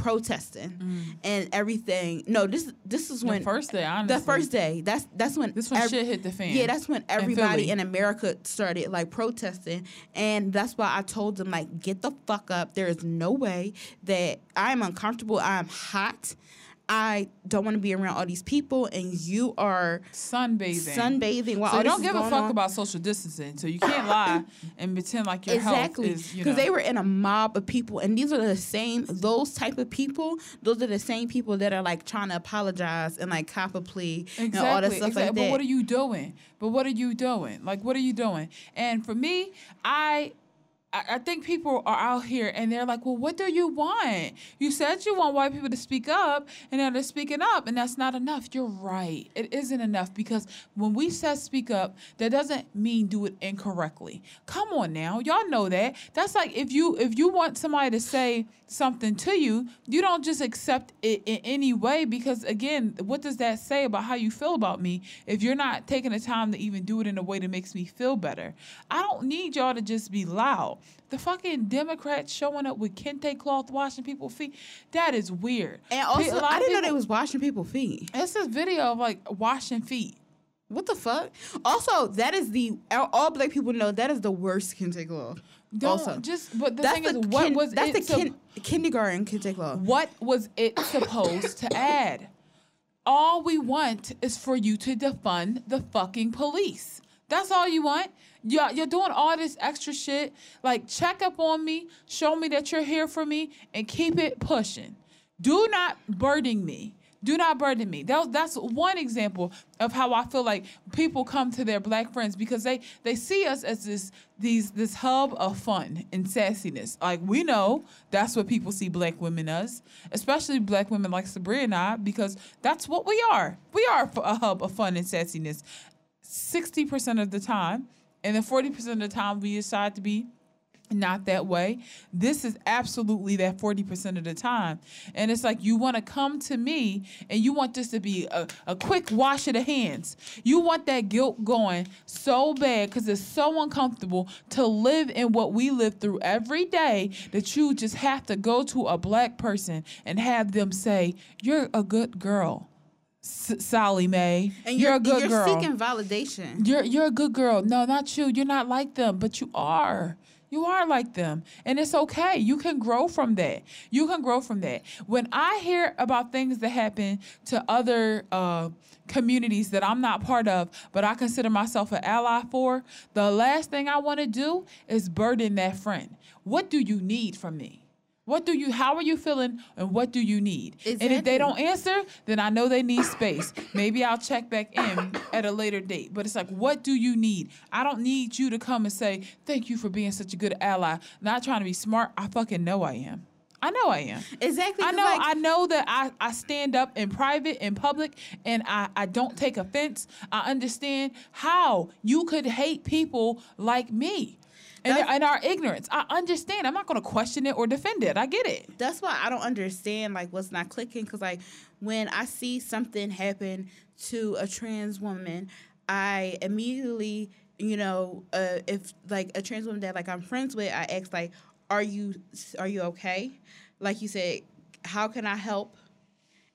protesting mm. and everything. No, this this is when the first day. Honestly. The first day. That's that's when this when shit hit the fan. Yeah, that's when everybody in, in America started like protesting, and that's why I told them like, get the fuck up. There is no way that I am uncomfortable. I am hot. I don't want to be around all these people, and you are sunbathing. sunbathing. While So all don't give a fuck on. about social distancing. So you can't lie and pretend like your exactly health is, because they were in a mob of people and these are the same those type of people those are the same people that are like trying to apologize and like cop a plea and all that Exactly, stuff exactly. like But what are you doing? But what are you doing? Like, what are you doing? And for me, I. I think people are out here and they're like, well, what do you want? You said you want white people to speak up, and now they're speaking up, and that's not enough. You're right. It isn't enough because when we said speak up, that doesn't mean do it incorrectly. Come on now, y'all know that. That's like if you if you want somebody to say something to you, you don't just accept it in any way because again, what does that say about how you feel about me if you're not taking the time to even do it in a way that makes me feel better? I don't need y'all to just be loud. The fucking Democrats showing up with kente cloth washing people's feet, that is weird. and also i didn't know they was washing people's feet It's this video of like washing feet. what the fuck also that is the all black people know that is the worst kente cloth Don't also just but the thing the is what kin- was that's it the kin- kindergarten kente cloth What was it supposed to add? All we want is for you to defund the fucking police. That's all you want. You're, you're doing all this extra shit. Like, check up on me, show me that you're here for me, and keep it pushing. Do not burden me. Do not burden me. That, that's one example of how I feel like people come to their black friends because they they see us as this these this hub of fun and sassiness. Like we know that's what people see black women as, especially black women like Sabrina and I, because that's what we are. We are a hub of fun and sassiness. Sixty percent of the time, and then forty percent of the time we decide to be not that way. This is absolutely that 40% of the time. And it's like you want to come to me and you want this to be a, a quick wash of the hands. You want that guilt going so bad because it's so uncomfortable to live in what we live through every day that you just have to go to a black person and have them say, You're a good girl. S- Sally Mae, and you're, you're, a good girl. you're seeking validation You're you're a good girl. No, not you. You're not like them, but you are. You are like them. And it's okay. You can grow from that. You can grow from that. When I hear about things that happen to other uh, communities that I'm not part of, but I consider myself an ally for, the last thing I want to do is burden that friend. What do you need from me? What do you how are you feeling and what do you need? And if they don't answer, then I know they need space. Maybe I'll check back in at a later date. But it's like, what do you need? I don't need you to come and say, Thank you for being such a good ally. Not trying to be smart. I fucking know I am. I know I am. exactly I know like, I know that I, I stand up in private in public and I, I don't take offense. I understand how you could hate people like me. And, and our ignorance. I understand. I'm not gonna question it or defend it. I get it. that's why I don't understand like what's not clicking because like when I see something happen to a trans woman, I immediately you know uh, if like a trans woman that like I'm friends with, I ask like, are you are you okay? Like you said, how can I help?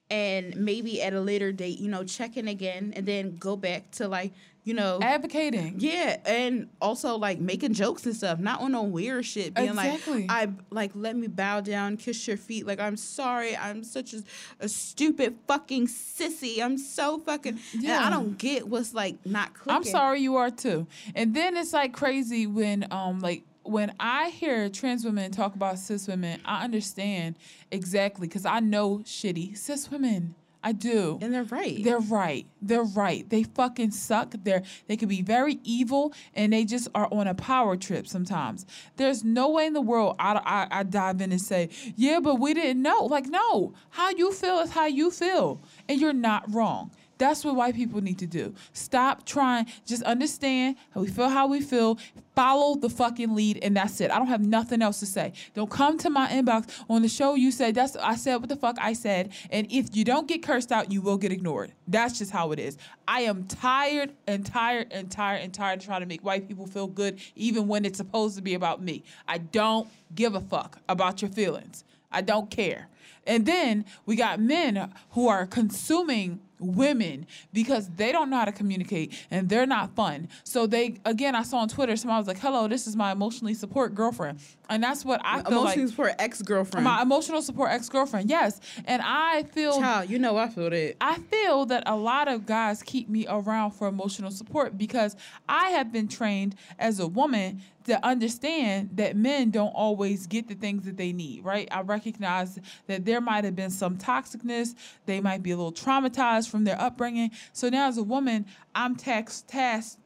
And maybe at a later date, you know, check in again and then go back to like, you know, Advocating. yeah, and also like making jokes and stuff, not on no weird shit. Being Exactly. like, I like let me bow down, kiss your feet. Like I'm sorry, I'm such a, a stupid fucking sissy. I'm so fucking. Yeah. I don't get what's like not clicking. I'm sorry you are too. And then it's like crazy when um like when I hear trans women talk about cis women, I understand exactly because I know shitty cis women. I do. and they're right. They're right. They're right. They fucking suck. They're they can be very evil and they just are on a power trip sometimes. There's no way in the world I, I, I dive in and say, yeah, but we didn't know. Like, no. How you feel is how you feel. And you're not wrong. That's what white people need to do. Stop trying. Just understand how we feel, how we feel. Follow the fucking lead, and that's it. I don't have nothing else to say. Don't come to my inbox on the show. You said that's I said what the fuck I said, and if you don't get cursed out, you will get ignored. That's just how it is. I am tired and tired and tired and tired of trying to make white people feel good, even when it's supposed to be about me. I don't give a fuck about your feelings. I don't care. And then we got men who are consuming women because they don't know how to communicate and they're not fun. So they again I saw on Twitter somebody was like, "Hello, this is my emotionally support girlfriend." And that's what I feel Emotionally like. support ex girlfriend. My emotional support ex girlfriend, yes. And I feel Child, you know I feel that. I feel that a lot of guys keep me around for emotional support because I have been trained as a woman to understand that men don't always get the things that they need, right? I recognize that there might have been some toxicness, they might be a little traumatized from their upbringing. So now as a woman, I'm taxed tasked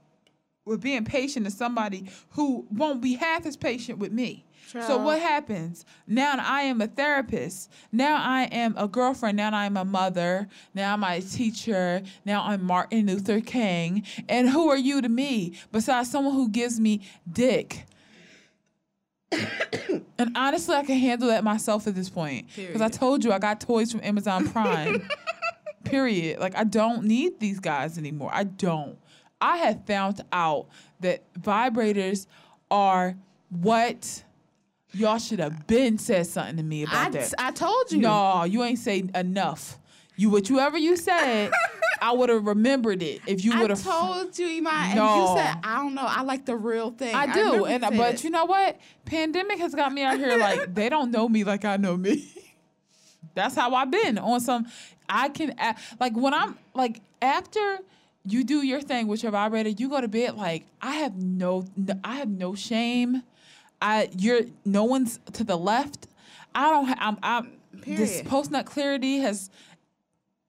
with being patient to somebody who won't be half as patient with me. So what happens? Now I am a therapist. Now I am a girlfriend. Now I'm a mother. Now I'm a teacher. Now I'm Martin Luther King. And who are you to me besides someone who gives me dick? and honestly, I can handle that myself at this point because I told you I got toys from Amazon Prime. Period. Like I don't need these guys anymore. I don't. I have found out that vibrators are what y'all should have been said something to me about I, that. I told you. No, you ain't say enough. You whatever you said, I would have remembered it if you would have. told you, Iman, and No. you said I don't know. I like the real thing. I do, remember and you but it. you know what? Pandemic has got me out here like they don't know me like I know me. That's how I've been on some. I can like when I'm like after you do your thing with your vibrator, you go to bed like I have no, no I have no shame. I you're no one's to the left. I don't. Ha- I'm. I'm. This post nut clarity has.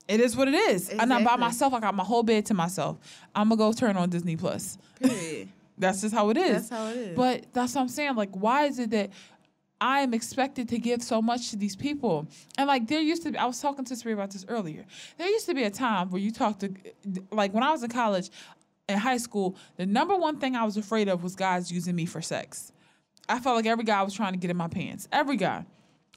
It is what it is, and I'm not by myself. I got my whole bed to myself. I'm gonna go turn on Disney Plus. Period. That's just how it is. That's how it is. But that's what I'm saying. Like, why is it that I am expected to give so much to these people? And like, there used to be, I was talking to Sri about this earlier. There used to be a time where you talked to, like, when I was in college, in high school, the number one thing I was afraid of was guys using me for sex. I felt like every guy was trying to get in my pants. Every guy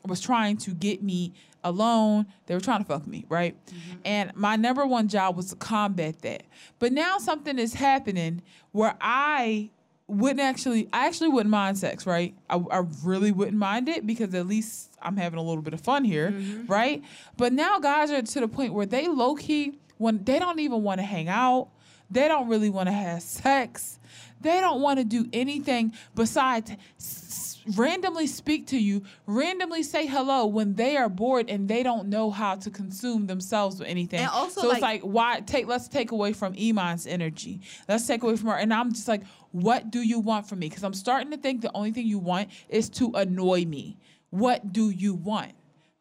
was trying to get me alone. They were trying to fuck me, right? Mm-hmm. And my number one job was to combat that. But now something is happening where I wouldn't actually, I actually wouldn't mind sex, right? I, I really wouldn't mind it because at least I'm having a little bit of fun here, mm-hmm. right? But now guys are to the point where they low key, when they don't even want to hang out, they don't really want to have sex. They don't want to do anything besides s- randomly speak to you, randomly say hello when they are bored and they don't know how to consume themselves with anything. And also, so it's like- like, why take? Let's take away from Iman's energy. Let's take away from her. And I'm just like, what do you want from me? Because I'm starting to think the only thing you want is to annoy me. What do you want?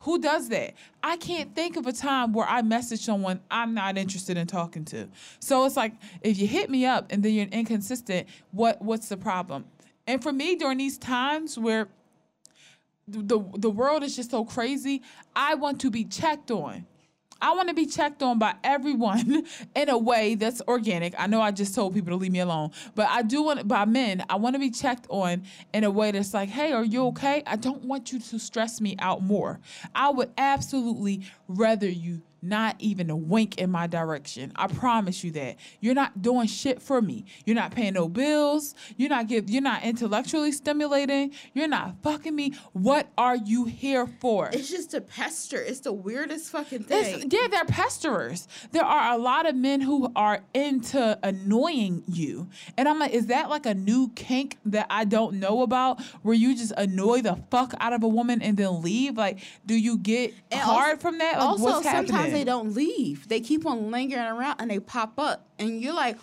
Who does that? I can't think of a time where I message someone I'm not interested in talking to. So it's like if you hit me up and then you're inconsistent, what what's the problem? And for me during these times where the the world is just so crazy, I want to be checked on. I want to be checked on by everyone in a way that's organic. I know I just told people to leave me alone, but I do want by men. I want to be checked on in a way that's like, "Hey, are you okay?" I don't want you to stress me out more. I would absolutely rather you not even a wink in my direction. I promise you that. You're not doing shit for me. You're not paying no bills. You're not give you're not intellectually stimulating. You're not fucking me. What are you here for? it's just to pester. It's the weirdest fucking It's- thing. yeah, they're pesterers. There are a lot of men who are into annoying you. And I'm like, is that like a new kink that I don't know about where you just annoy the fuck out of a woman and then leave? Like, do you get And hard also- from that? Like, also, what's sometimes happening? they don't leave. They keep on lingering around and they pop up, and you're like,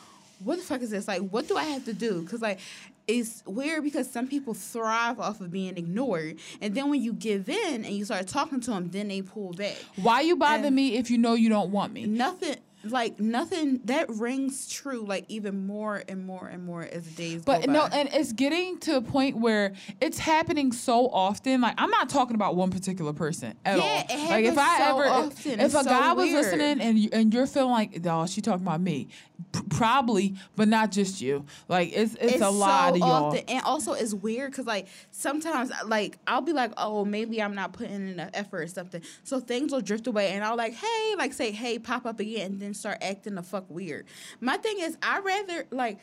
"What the fuck is this? Like, what do I have to do?" Because like, it's weird because some people thrive off of being ignored, and then when you give in and you start talking to them, then they pull back. Why you bother and- me if you know you don't want me? Nothing. Like nothing that rings true like even more and more and more as the days But no, by. and it's getting to a point where it's happening so often. Like I'm not talking about one particular person at Yeah, all. it like if happens I so ever, often. if It's a so guy was listening and you, and you're feeling like, oh, she talking about me, P- probably, but not just you. Like it's it's, a lot of y'all. often. and also it's weird because like sometimes like I'll be like, oh, maybe I'm not putting in enough effort or something, so things will drift away, and I'll like, hey, like say, hey, pop up again, and then start acting the fuck weird. My thing is, I rather like,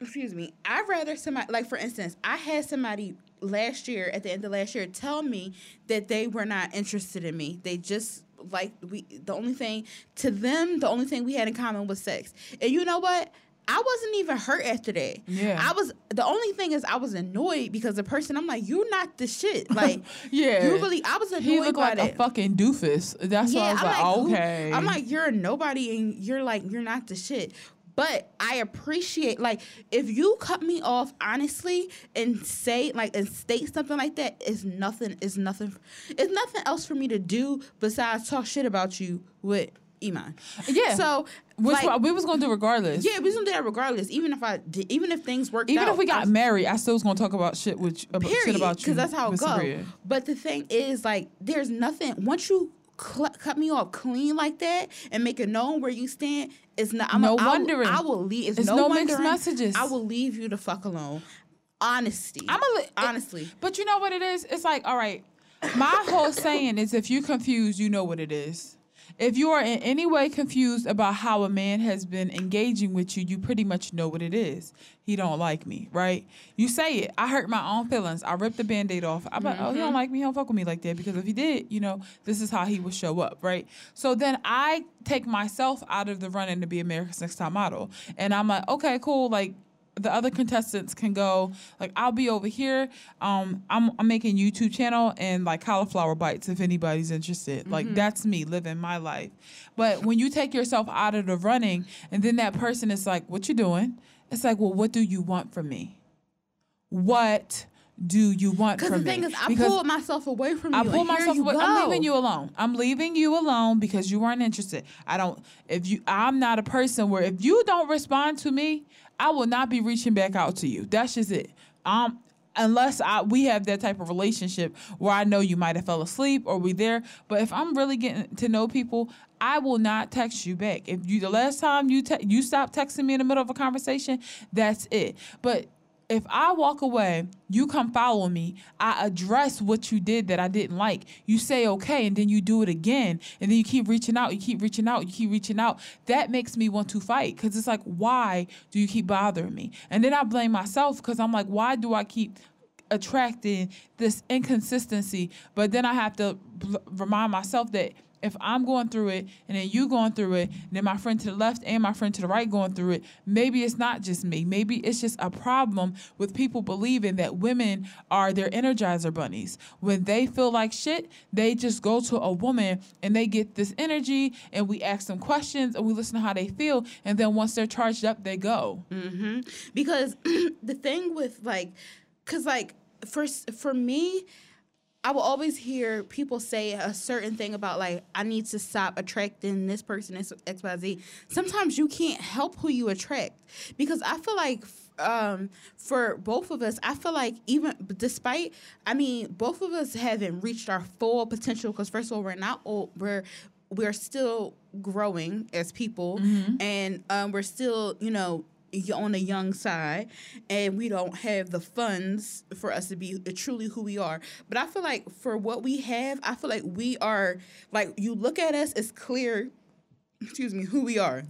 excuse me, I rather somebody like for instance, I had somebody last year at the end of last year tell me that they were not interested in me. They just like we the only thing to them the only thing we had in common was sex. And you know what? I wasn't even hurt after that. Yeah. I was the only thing is I was annoyed because the person I'm like, you're not the shit. Like Yeah. you really I was annoyed He looked by like that. a fucking doofus. That's why I was I'm like, who- okay. I'm like, you're a nobody and you're like, you're not the shit. But I appreciate like if you cut me off honestly and say like and state something like that is nothing is nothing it's nothing else for me to do besides talk shit about you with Iman. Yeah. So which like, we was gonna do regardless. yeah, we was gonna do that regardless. Even if I did, even if things worked Even out. if we got I- married, I still was gonna talk about shit with about shit period, about you. because that's how it goes. But the thing is, like, there's nothing once you cl- cut me off clean like that and make it known where you stand. It's not. I'm No a, I will- wondering. I will leave. It's, It's no, no mixed messages. I will leave you the fuck alone. Honesty. I'm a li- honestly. But you know what it is? It's like, all right, my whole saying is if you're confused, you know what it is. If you are in any way confused about how a man has been engaging with you, you pretty much know what it is. He don't like me, right? You say it. I hurt my own feelings. I ripped the band-aid off. I'm like, oh, he don't mm-hmm. like me. He don't fuck with me like that. Because if he did, you know, this is how he would show up, right? So then I take myself out of the running to be America's Next Top Model. And I'm like, okay, cool. Like, the other contestants can go like I'll be over here. Um, I'm I'm making YouTube channel and like cauliflower bites if anybody's interested. Like that's me living my life. But when you take yourself out of the running and then that person is like, "What you doing?" It's like, "Well, what do you want from me? What do you want from me? Because the me?" thing is, I Because pulled myself away from you. I pulled myself away. Go. I'm leaving you alone. I'm leaving you alone because you weren't interested. I don't. If you, I'm not a person where if you don't respond to me, I will not be reaching back out to you. That's just it. Um, unless I we have that type of relationship where I know you might have fell asleep or we there. But if I'm really getting to know people, I will not text you back. If you the last time you te- you stop texting me in the middle of a conversation, that's it. But if I walk away, you come follow me, I address what you did that I didn't like. You say okay, and then you do it again, and then you keep reaching out, you keep reaching out, you keep reaching out. That makes me want to fight because it's like, why do you keep bothering me? And then I blame myself because I'm like, why do I keep attracting this inconsistency? But then I have to bl- remind myself that if I'm going through it and then you going through it, and then my friend to the left and my friend to the right going through it, maybe it's not just me. Maybe it's just a problem with people believing that women are their energizer bunnies. When they feel like shit, they just go to a woman and they get this energy and we ask them questions and we listen to how they feel. And then once they're charged up, they go. Mm-hmm. Because the thing with like, cause like for for me, I will always hear people say a certain thing about like I need to stop attracting this person X Y Z. Sometimes you can't help who you attract because I feel like. Um, for both of us, I feel like even despite, I mean, both of us haven't reached our full potential. Because first of all, we're not old. We're we're still growing as people, and um, we're still, you know, on the young side and we don't have the funds for us to be uh, truly who we are. But i feel like for what we have i feel like we are like you look at us it's clear excuse me who we are.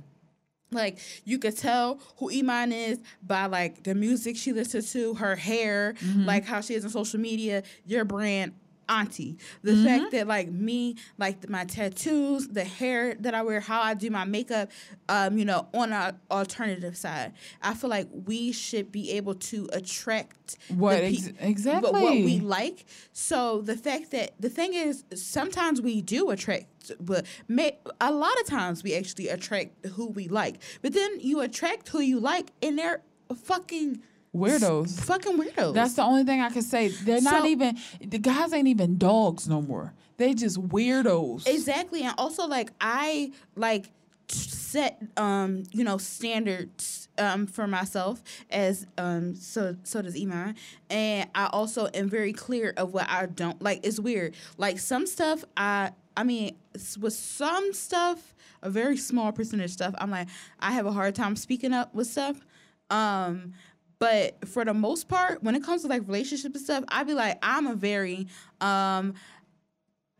Like you could tell who Iman is by like the music she listens to, her hair, mm-hmm. like how she is on social media, your brand, auntie. The fact that like me, like my tattoos, the hair that I wear, how I do my makeup, um, you know, on our alternative side, I feel like we should be able to attract What the ex- exactly? what we like. So the fact that the thing is, sometimes we do attract, but may, a lot of times we actually attract who we like. But then you attract who you like, and they're fucking Weirdos. fucking weirdos. That's the only thing I can say. They're not even the guys ain't even dogs no more. They just weirdos. Exactly, and also like I like set um you know standards um for myself as um so so does Iman, and I also am very clear of what I don't like. It's weird, like some stuff I I mean with some stuff a very small percentage stuff I'm like I have a hard time speaking up with stuff. Um, but for the most part, when it comes to like relationship and stuff, I be like, I'm a very um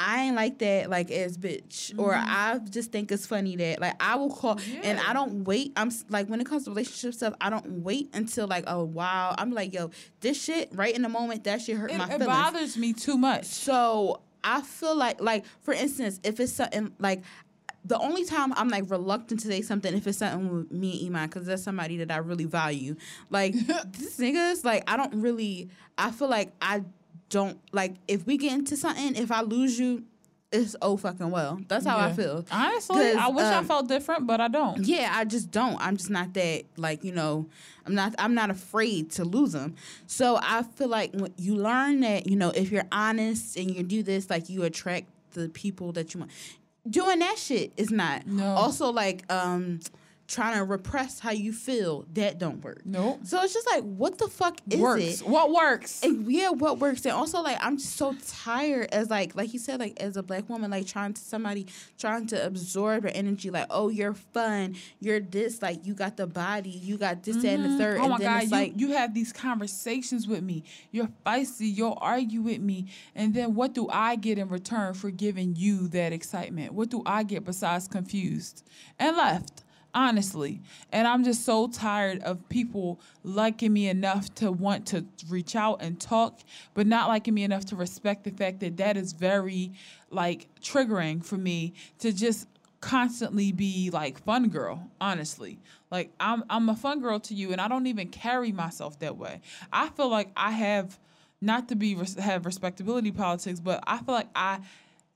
I ain't like that, like as bitch, or I just think it's funny that like I will call and I don't wait. I'm like when it comes to relationship stuff, I don't wait until like oh wow. I'm like yo, this shit right in the moment that shit hurt it, my feelings it bothers me too much. So I feel like like for instance, if it's something like the only time I'm like reluctant to say something if it's something with me and Iman, because that's somebody that I really value. Like this niggas, like I don't really. I feel like I don't like if we get into something. If I lose you, it's oh fucking well. That's how I feel. Honestly, I wish I um, felt different, but I don't. Yeah, I just don't. I'm just not that like you know. I'm not. I'm not afraid to lose them. So I feel like when you learn that you know if you're honest and you do this, like you attract the people that you want. Doing that shit is not. No. Also, like um, trying to repress how you feel that don't work. Nope. So it's just like, what the fuck is works. it? What works? And yeah, what works, and also like I'm so tired as like like you said like as a black woman like trying to somebody trying to absorb your energy like oh you're fun you're this like you got the body you got this that, and the mm-hmm. third Oh and my then God, it's you, like you have these conversations with me. You're feisty. You'll argue with me. And then what do I get in return for giving you that excitement? What do I get besides confused and left? Honestly. And I'm just so tired of people liking me enough to want to reach out and talk, but not liking me enough to respect the fact that that is very, like, triggering for me to just constantly be like fun girl honestly like i'm i'm a fun girl to you and i don't even carry myself that way i feel like i have not to be have respectability politics but i feel like i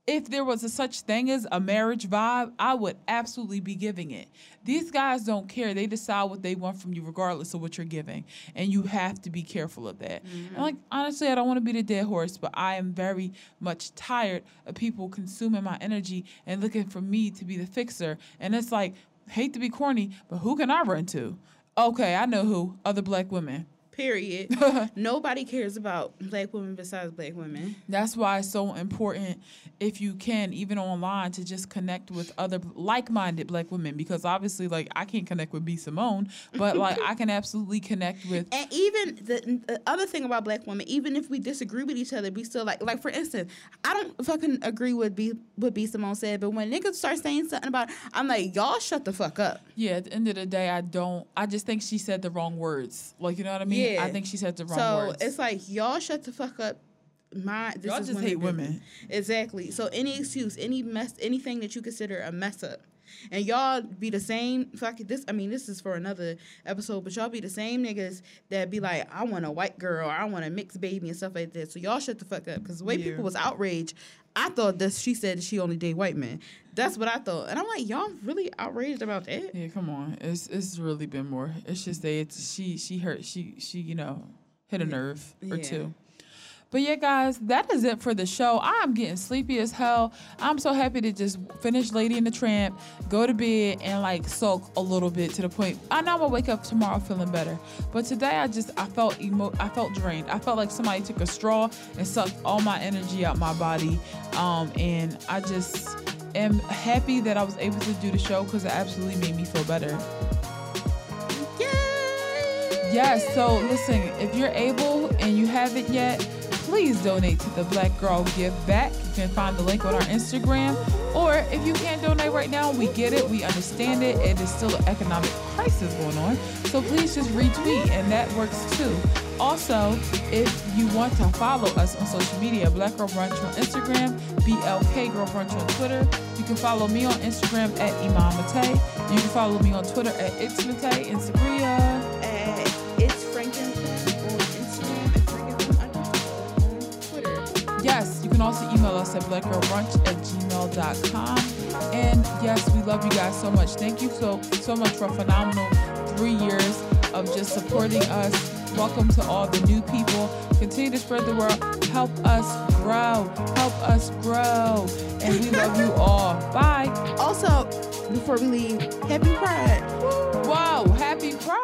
if there was a such thing as a marriage vibe, I would absolutely be giving it. These guys don't care. They decide what they want from you regardless of what you're giving. And you have to be careful of that. And like honestly, I don't want to be the dead horse, but I am very much tired of people consuming my energy and looking for me to be the fixer. And it's like, hate to be corny, but who can I run to? Okay, I know who. Other black women. Period nobody cares about black women besides black women That's why it's so important, if you can, even online, to just connect with other like-minded Black women. Because obviously, like I can't connect with B Simone, but like I can absolutely connect with. and even the, the other thing about black women even if we disagree with each other we still like like for instance i don't fucking agree with b what b simone said but when niggas start saying something about i'm like y'all shut the fuck up Yeah, at the end of the day, I don't. I just think she said the wrong words. Like you know what I mean? Yeah. I think she said the wrong so words. it's like y'all shut the fuck up. My this Y'all is just hate women. Exactly. So any excuse, any mess, anything that you consider a mess up, and y'all be the same. Fuck it, this. I mean, this is for another episode, but y'all be the same niggas that be like, I want a white girl, or I want a mixed baby and stuff like that. So y'all shut the fuck up, because the way Yeah. people was outraged. I thought that she said she only date white men. That's what I thought, and I'm like, y'all really outraged about that? yeah, come on. It's it's really been more. It's just that it's she she hurt she she you know hit a nerve or Yeah. two. But yeah, guys, that is it for the show. I'm getting sleepy as hell. I'm so happy to just finish Lady and the Tramp, go to bed, and like soak a little bit to the point. I know I'm gonna wake up tomorrow feeling better. But today I just I felt emo I felt drained. I felt like somebody took a straw and sucked all my energy out my body. Um, and I just am happy that I was able to do the show because it absolutely made me feel better. Yay! Yes, so listen, if you're able and you haven't yet, please donate to the Black Girl Give Back. You can find the link on our Instagram. Or if you can't donate right now, we get it, we understand it. It is still an economic crisis going on. So please just retweet, and that works too. Also, if you want to follow us on social media, Black Girl Brunch on Instagram, BLK Girl Brunch on Twitter. You can follow me on Instagram at Iman Mate. You can follow me on Twitter at It's Mate and Sabria. Also email us at blackgirlbrunch at gmail.com. And yes, we love you guys so much. Thank you so so much for a phenomenal three years of just supporting us. Welcome to all the new people. Continue to spread the word. Help us grow. Help us grow. And we love you all. Bye. Also, before we leave, happy Pride. Wow. Happy Pride.